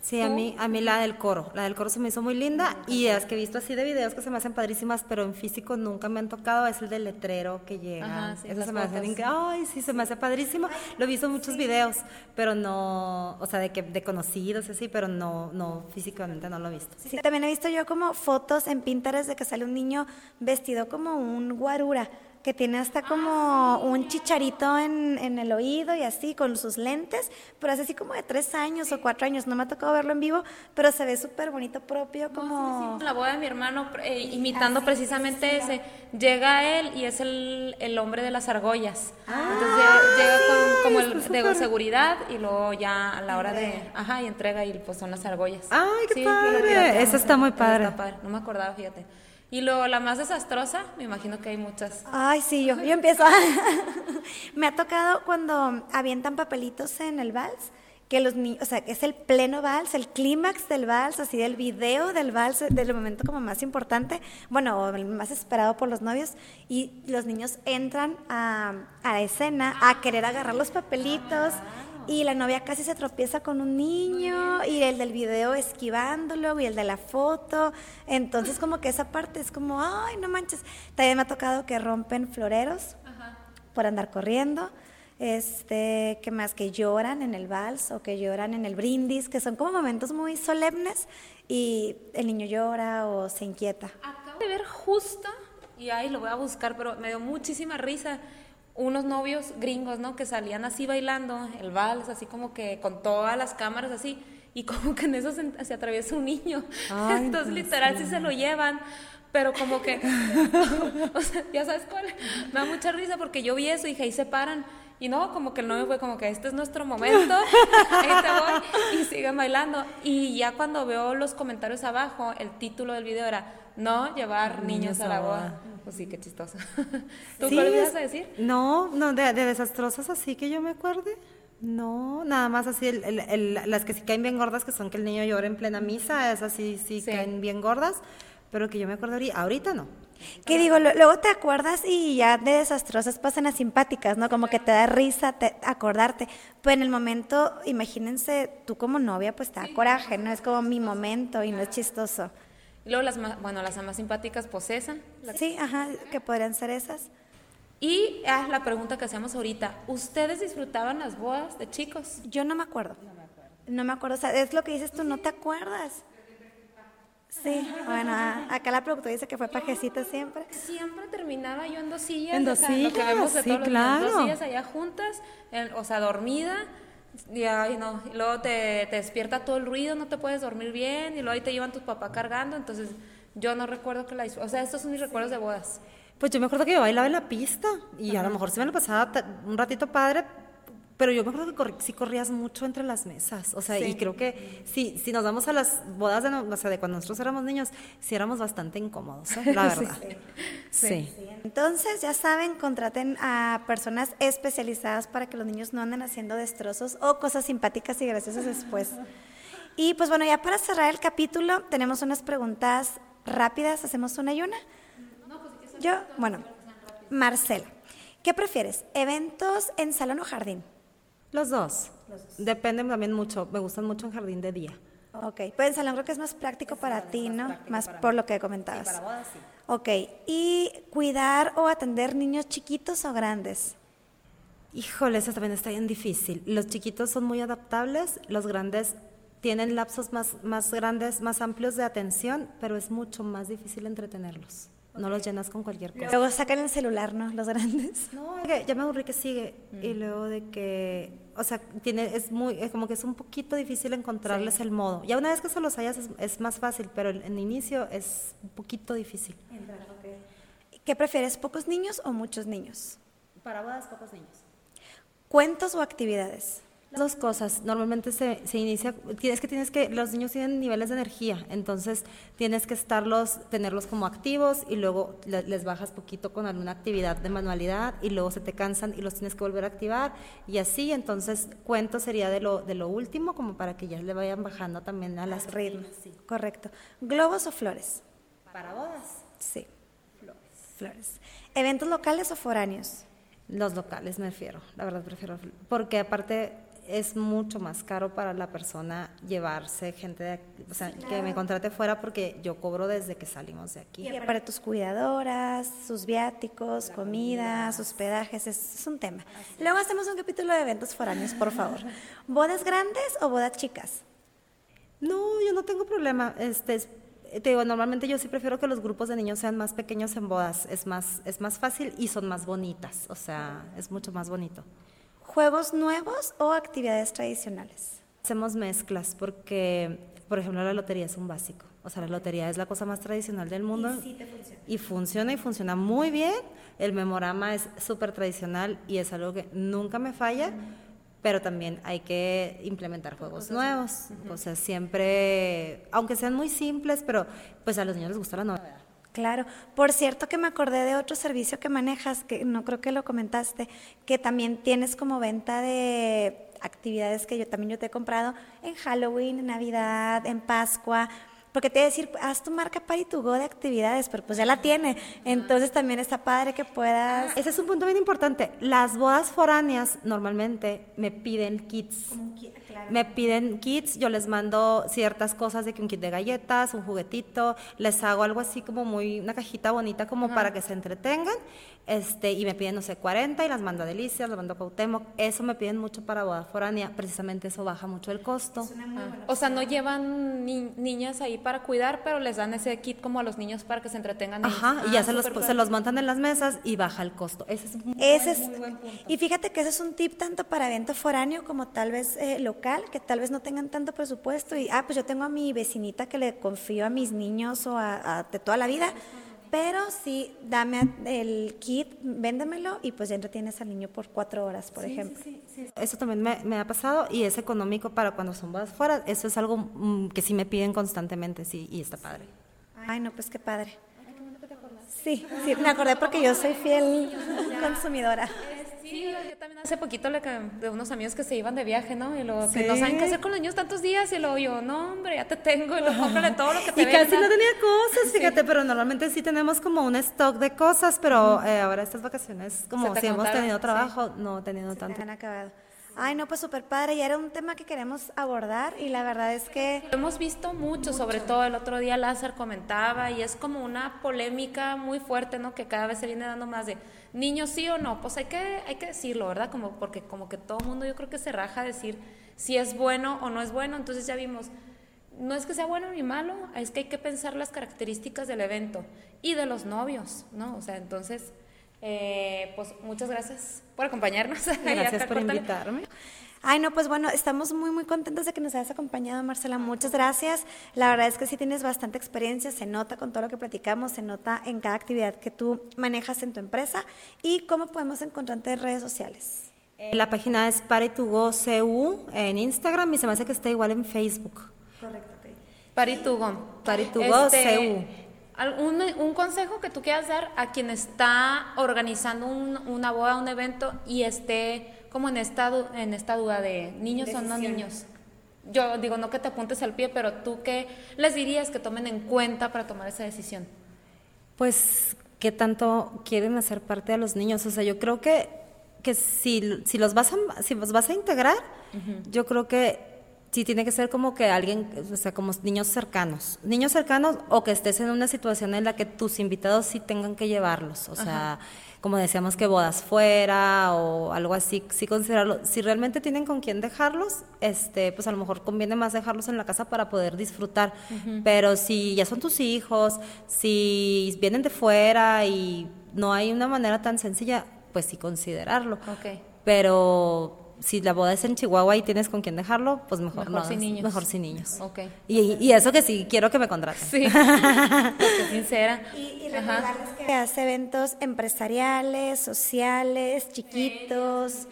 Sí, a mí, a mí la del coro, la del coro se me hizo muy linda y las que he visto así de videos que se me hacen padrísimas, pero en físico nunca me han tocado, es el del letrero que llega. Ajá, sí, Eso se me hace. Ay, sí, se me hace padrísimo. Lo he visto en muchos videos, pero no, o sea, de que de conocidos así, pero no, no, físicamente no lo he visto. Sí, también he visto yo como fotos en Pinterest de que sale un niño vestido como un guarura, que tiene hasta como un chicharito en, en el oído y así, con sus lentes, pero es así como de tres años o cuatro años. No me ha tocado verlo en vivo, pero se ve súper bonito propio, como... En la boda de mi hermano, eh, imitando precisamente ese, llega él y es el, el hombre de las argollas. Entonces llega, llega con, como el de seguridad y luego ya a la hora de, ajá, y entrega y pues son las argollas. Ay, qué Sí, padre. Eso está muy padre. está padre. No me acordaba, fíjate. Y luego la más desastrosa, me imagino que hay muchas. Ay, sí, yo, yo empiezo. me ha tocado cuando avientan papelitos en el vals, que los niños, o sea, que es el pleno vals, el clímax del vals, así del video del vals, del momento como más importante, bueno, o el más esperado por los novios, y los niños entran a, a la escena a querer agarrar los papelitos. Y la novia casi se tropieza con un niño y el del video esquivándolo y el de la foto. Entonces como que esa parte es como, ay, no manches. También me ha tocado que rompen floreros por andar corriendo. Este, que más que lloran en el vals o que lloran en el brindis, que son como momentos muy solemnes y el niño llora o se inquieta. Acabo de ver justo, y ahí lo voy a buscar, pero me dio muchísima risa, unos novios gringos, ¿no? Que salían así bailando el vals, así como que con todas las cámaras así, y como que en eso se, se atraviesa un niño. Ay, Entonces, literal, sí se lo llevan. Pero como que, o sea, ya sabes cuál, me da mucha risa porque yo vi eso y dije, ahí se paran. Y no, como que el novio fue como que este es nuestro momento, ahí te voy, y siguen bailando. Y ya cuando veo los comentarios abajo, el título del video era, no llevar niños, a la boda. Pues sí, qué chistoso. ¿Tú Sí, es- ibas a decir? No, no, de, de desastrosas así que yo me acuerde. No, nada más así, el- el- el- las que sí caen bien gordas, que son que el niño llora en plena misa, esas sí, sí, Sí. caen bien gordas, pero que yo me acuerdo ahorita, ahorita no. Que digo, luego te acuerdas y ya de desastrosas pasan a simpáticas, ¿no? Como que te da risa te- acordarte. Pero en el momento, imagínense, tú como novia, pues te da coraje, ¿no? Es como mi momento y no es chistoso. Y luego las más, bueno, las más simpáticas, pues esa. Sí, ajá, que podrían ser esas. Y ah, la pregunta que hacemos ahorita, ¿ustedes disfrutaban las bodas de chicos? Yo no me acuerdo. No me acuerdo. O sea, es lo que dices tú, no te acuerdas. Sí, bueno, acá la productora dice que fue pajecita siempre. Siempre terminaba yo en dos sillas. En dos o sea, lo que sillas, vemos de sí, todos los claro. Dos sillas allá juntas, en- o sea, dormida. Y, ay, no, y luego te, te despierta todo el ruido, no te puedes dormir bien, y luego ahí te llevan tus papás cargando. Entonces, yo no recuerdo que la O sea, estos son mis recuerdos de bodas. Pues yo me acuerdo que yo bailaba en la pista y a lo mejor se me lo pasaba un ratito padre, pero yo me acuerdo que corri- sí corrías mucho entre las mesas. O sea, y creo que sí, si nos vamos a las bodas de, o sea, de cuando nosotros éramos niños, sí éramos bastante incómodos, ¿eh? la verdad. Sí. Entonces, ya saben, contraten a personas especializadas para que los niños no anden haciendo destrozos o cosas simpáticas y graciosas después. Y pues bueno, ya para cerrar el capítulo, tenemos unas preguntas rápidas. ¿Hacemos una y una? Yo, bueno, Marcela, ¿qué prefieres? ¿Eventos en salón o jardín? Los dos. Depende también mucho. Me gustan mucho en jardín de día. Ok, pues en salón creo que es más práctico para ti, ¿no? Más por lo que comentabas. Ok, ¿y cuidar o atender niños chiquitos o grandes? Híjole, eso también está bien difícil. Los chiquitos son muy adaptables, los grandes tienen lapsos más, más grandes, más amplios de atención, pero es mucho más difícil entretenerlos. No los llenas con cualquier cosa. Luego sacan el celular, ¿no? Los grandes. No, ya me aburrí que sigue. Y luego de que, o sea, tiene, es muy, es como que es un poquito difícil encontrarles el modo. Ya una vez que se los hayas es, es más fácil, pero en, en inicio es un poquito difícil. ¿Qué prefieres, pocos niños o muchos niños? Para bodas, pocos niños. ¿Cuentos o actividades? Dos cosas. Normalmente se, se inicia, tienes que tienes que los niños tienen niveles de energía, entonces tienes que estarlos, tenerlos como activos y luego le- les bajas poquito con alguna actividad de manualidad y luego se te cansan y los tienes que volver a activar y así. Entonces cuento sería de lo de lo último como para que ya le vayan bajando también a las Ritmo. Correcto. ¿Globos o flores? Para bodas. Sí. Flores. ¿Eventos locales o foráneos? Los locales me refiero, la verdad prefiero, porque aparte es mucho más caro para la persona llevarse gente de, aquí, o sea, que me contrate fuera porque yo cobro desde que salimos de aquí. Y para tus cuidadoras, sus viáticos, comidas, hospedajes, es, es un tema. Luego hacemos un capítulo de eventos foráneos, por favor. ¿Bodas grandes o bodas chicas? No, yo no tengo problema. Este, es- te digo, normalmente yo sí prefiero que los grupos de niños sean más pequeños en bodas. Es más, es más fácil y son más bonitas. O sea, es mucho más bonito. ¿Juegos nuevos o actividades tradicionales? Hacemos mezclas porque, por ejemplo, la lotería es un básico. O sea, la lotería es la cosa más tradicional del mundo. Y funciona y funciona muy bien. El memorama es súper tradicional y es algo que nunca me falla. Pero también hay que implementar juegos nuevos. O sea, siempre, aunque sean muy simples, pero pues a los niños les gusta la novedad. Claro. Por cierto que me acordé de otro servicio que manejas, que no creo que lo comentaste, que también tienes como venta de actividades que yo también yo te he comprado en Halloween, en Navidad, en Pascua. Porque te iba a decir, haz tu marca Party to Go de actividades, pero pues ya la tiene. Entonces también está padre que puedas... Ese es un punto bien importante. Las bodas foráneas normalmente me piden kits. Me piden kits, yo les mando ciertas cosas de que un kit de galletas, un juguetito, les hago algo así como muy, una cajita bonita como para que se entretengan, este, y me piden, no sé, 40 y las mando a Delicias, las mando a Cuauhtémoc, eso me piden mucho para boda foránea, precisamente eso baja mucho el costo. O sea, no llevan ni- niñas ahí para cuidar, pero les dan ese kit como a los niños para que se entretengan. Ajá, y Ah, ya se los, se los montan en las mesas y baja el costo. Ese es un Ese es, y fíjate que ese es un tip tanto para evento foráneo como tal vez eh, local, que tal vez no tengan tanto presupuesto y, ah, pues yo tengo a mi vecinita que le confío a mis niños o a, a- de toda la vida, pero sí, dame a- el kit, véndemelo y pues ya entretienes al niño por cuatro horas, por ejemplo. Eso también me, me ha pasado y es económico para cuando son bodas fuera. Eso es algo mm, que sí me piden constantemente, sí, y está padre. Ay, no, pues qué padre. Sí, sí, me acordé porque yo soy fiel consumidora. Sí, yo, también hace poquito le de unos amigos que se iban de viaje, ¿no? Y luego que no saben qué hacer con los niños tantos días y luego yo, no, hombre, ya te tengo y lo cómprale todo lo que te Y casi no tenía cosas, fíjate, pero normalmente sí tenemos como un stock de cosas, pero eh, ahora estas vacaciones, como Se si hemos tenido sí. trabajo, no he tenido Se tanto. han acabado. Ay, no, pues súper padre. Y era un tema que queremos abordar y la verdad es que Lo hemos visto mucho, sobre todo el otro día Lázaro comentaba y es como una polémica muy fuerte, ¿no? Que cada vez se viene dando más de niños sí o no, pues hay que hay que decirlo, ¿verdad? Como porque como que todo el mundo yo creo que se raja a decir si es bueno o no es bueno, entonces ya vimos no es que sea bueno ni malo, es que hay que pensar las características del evento y de los novios, ¿no? O sea, entonces, eh, pues muchas gracias por acompañarnos. Gracias por invitarme. Ay, no, pues bueno, estamos muy, muy contentos de que nos hayas acompañado, Marcela. Muchas gracias. La verdad es que sí tienes bastante experiencia, se nota con todo lo que platicamos, se nota en cada actividad que tú manejas en tu empresa. ¿Y cómo podemos encontrarte en redes sociales? Eh, la página es Paritugo.cu en Instagram y se me hace que está igual en Facebook. Correcto, ok. Paritugo. Paritugo Este, ¿algún- un, consejo que tú quieras dar a quien está organizando un- una boda, un evento y esté como en esta, en esta duda de niños o no niños? Yo digo, no que te apuntes al pie, pero tú qué les dirías que tomen en cuenta para tomar esa decisión. Pues, ¿qué tanto quieren hacer parte de los niños? O sea, yo creo que, que si, si, los vas a, si los vas a integrar, yo creo que sí tiene que ser como que alguien, o sea, como niños cercanos. Niños cercanos o que estés en una situación en la que tus invitados sí tengan que llevarlos. O sea, como decíamos que bodas fuera o algo así, sí considerarlo. Si realmente tienen con quién dejarlos, este, pues a lo mejor conviene más dejarlos en la casa para poder disfrutar. Pero si ya son tus hijos, si vienen de fuera y no hay una manera tan sencilla, pues sí considerarlo. Ok. Pero si la boda es en Chihuahua y tienes con quién dejarlo, pues mejor, Mejor no, sin niños. Mejor sin niños. Ok. Y, y eso que sí, quiero que me contraten. Sí, Qué sincera. Y, y recordarles que hace eventos empresariales, sociales, chiquitos,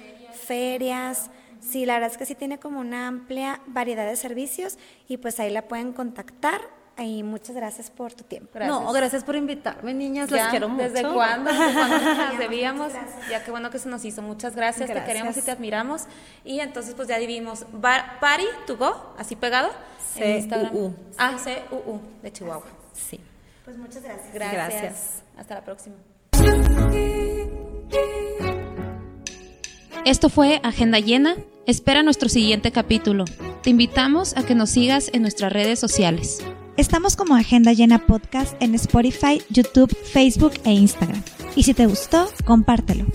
ferias. Sí, la verdad es que sí tiene como una amplia variedad de servicios y pues ahí la pueden contactar. Y muchas gracias por tu tiempo. Gracias. No, gracias por invitarme, niñas. Ya, Las quiero mucho. ¿Desde cuándo? ¿Desde cuándo nos debíamos? Ya qué bueno que se nos hizo. Muchas gracias, te queremos y te admiramos. Y entonces pues ya vivimos Bar- Pari to go, así pegado. en Instagram. C-U-U. Ah, C-U-U, de Chihuahua. Sí. Pues muchas gracias. Gracias. Gracias. Hasta la próxima. Esto fue Agenda Llena. Espera nuestro siguiente capítulo. Te invitamos a que nos sigas en nuestras redes sociales. Estamos como Agenda Llena Podcast en Spotify, YouTube, Facebook e Instagram. Y si te gustó, compártelo.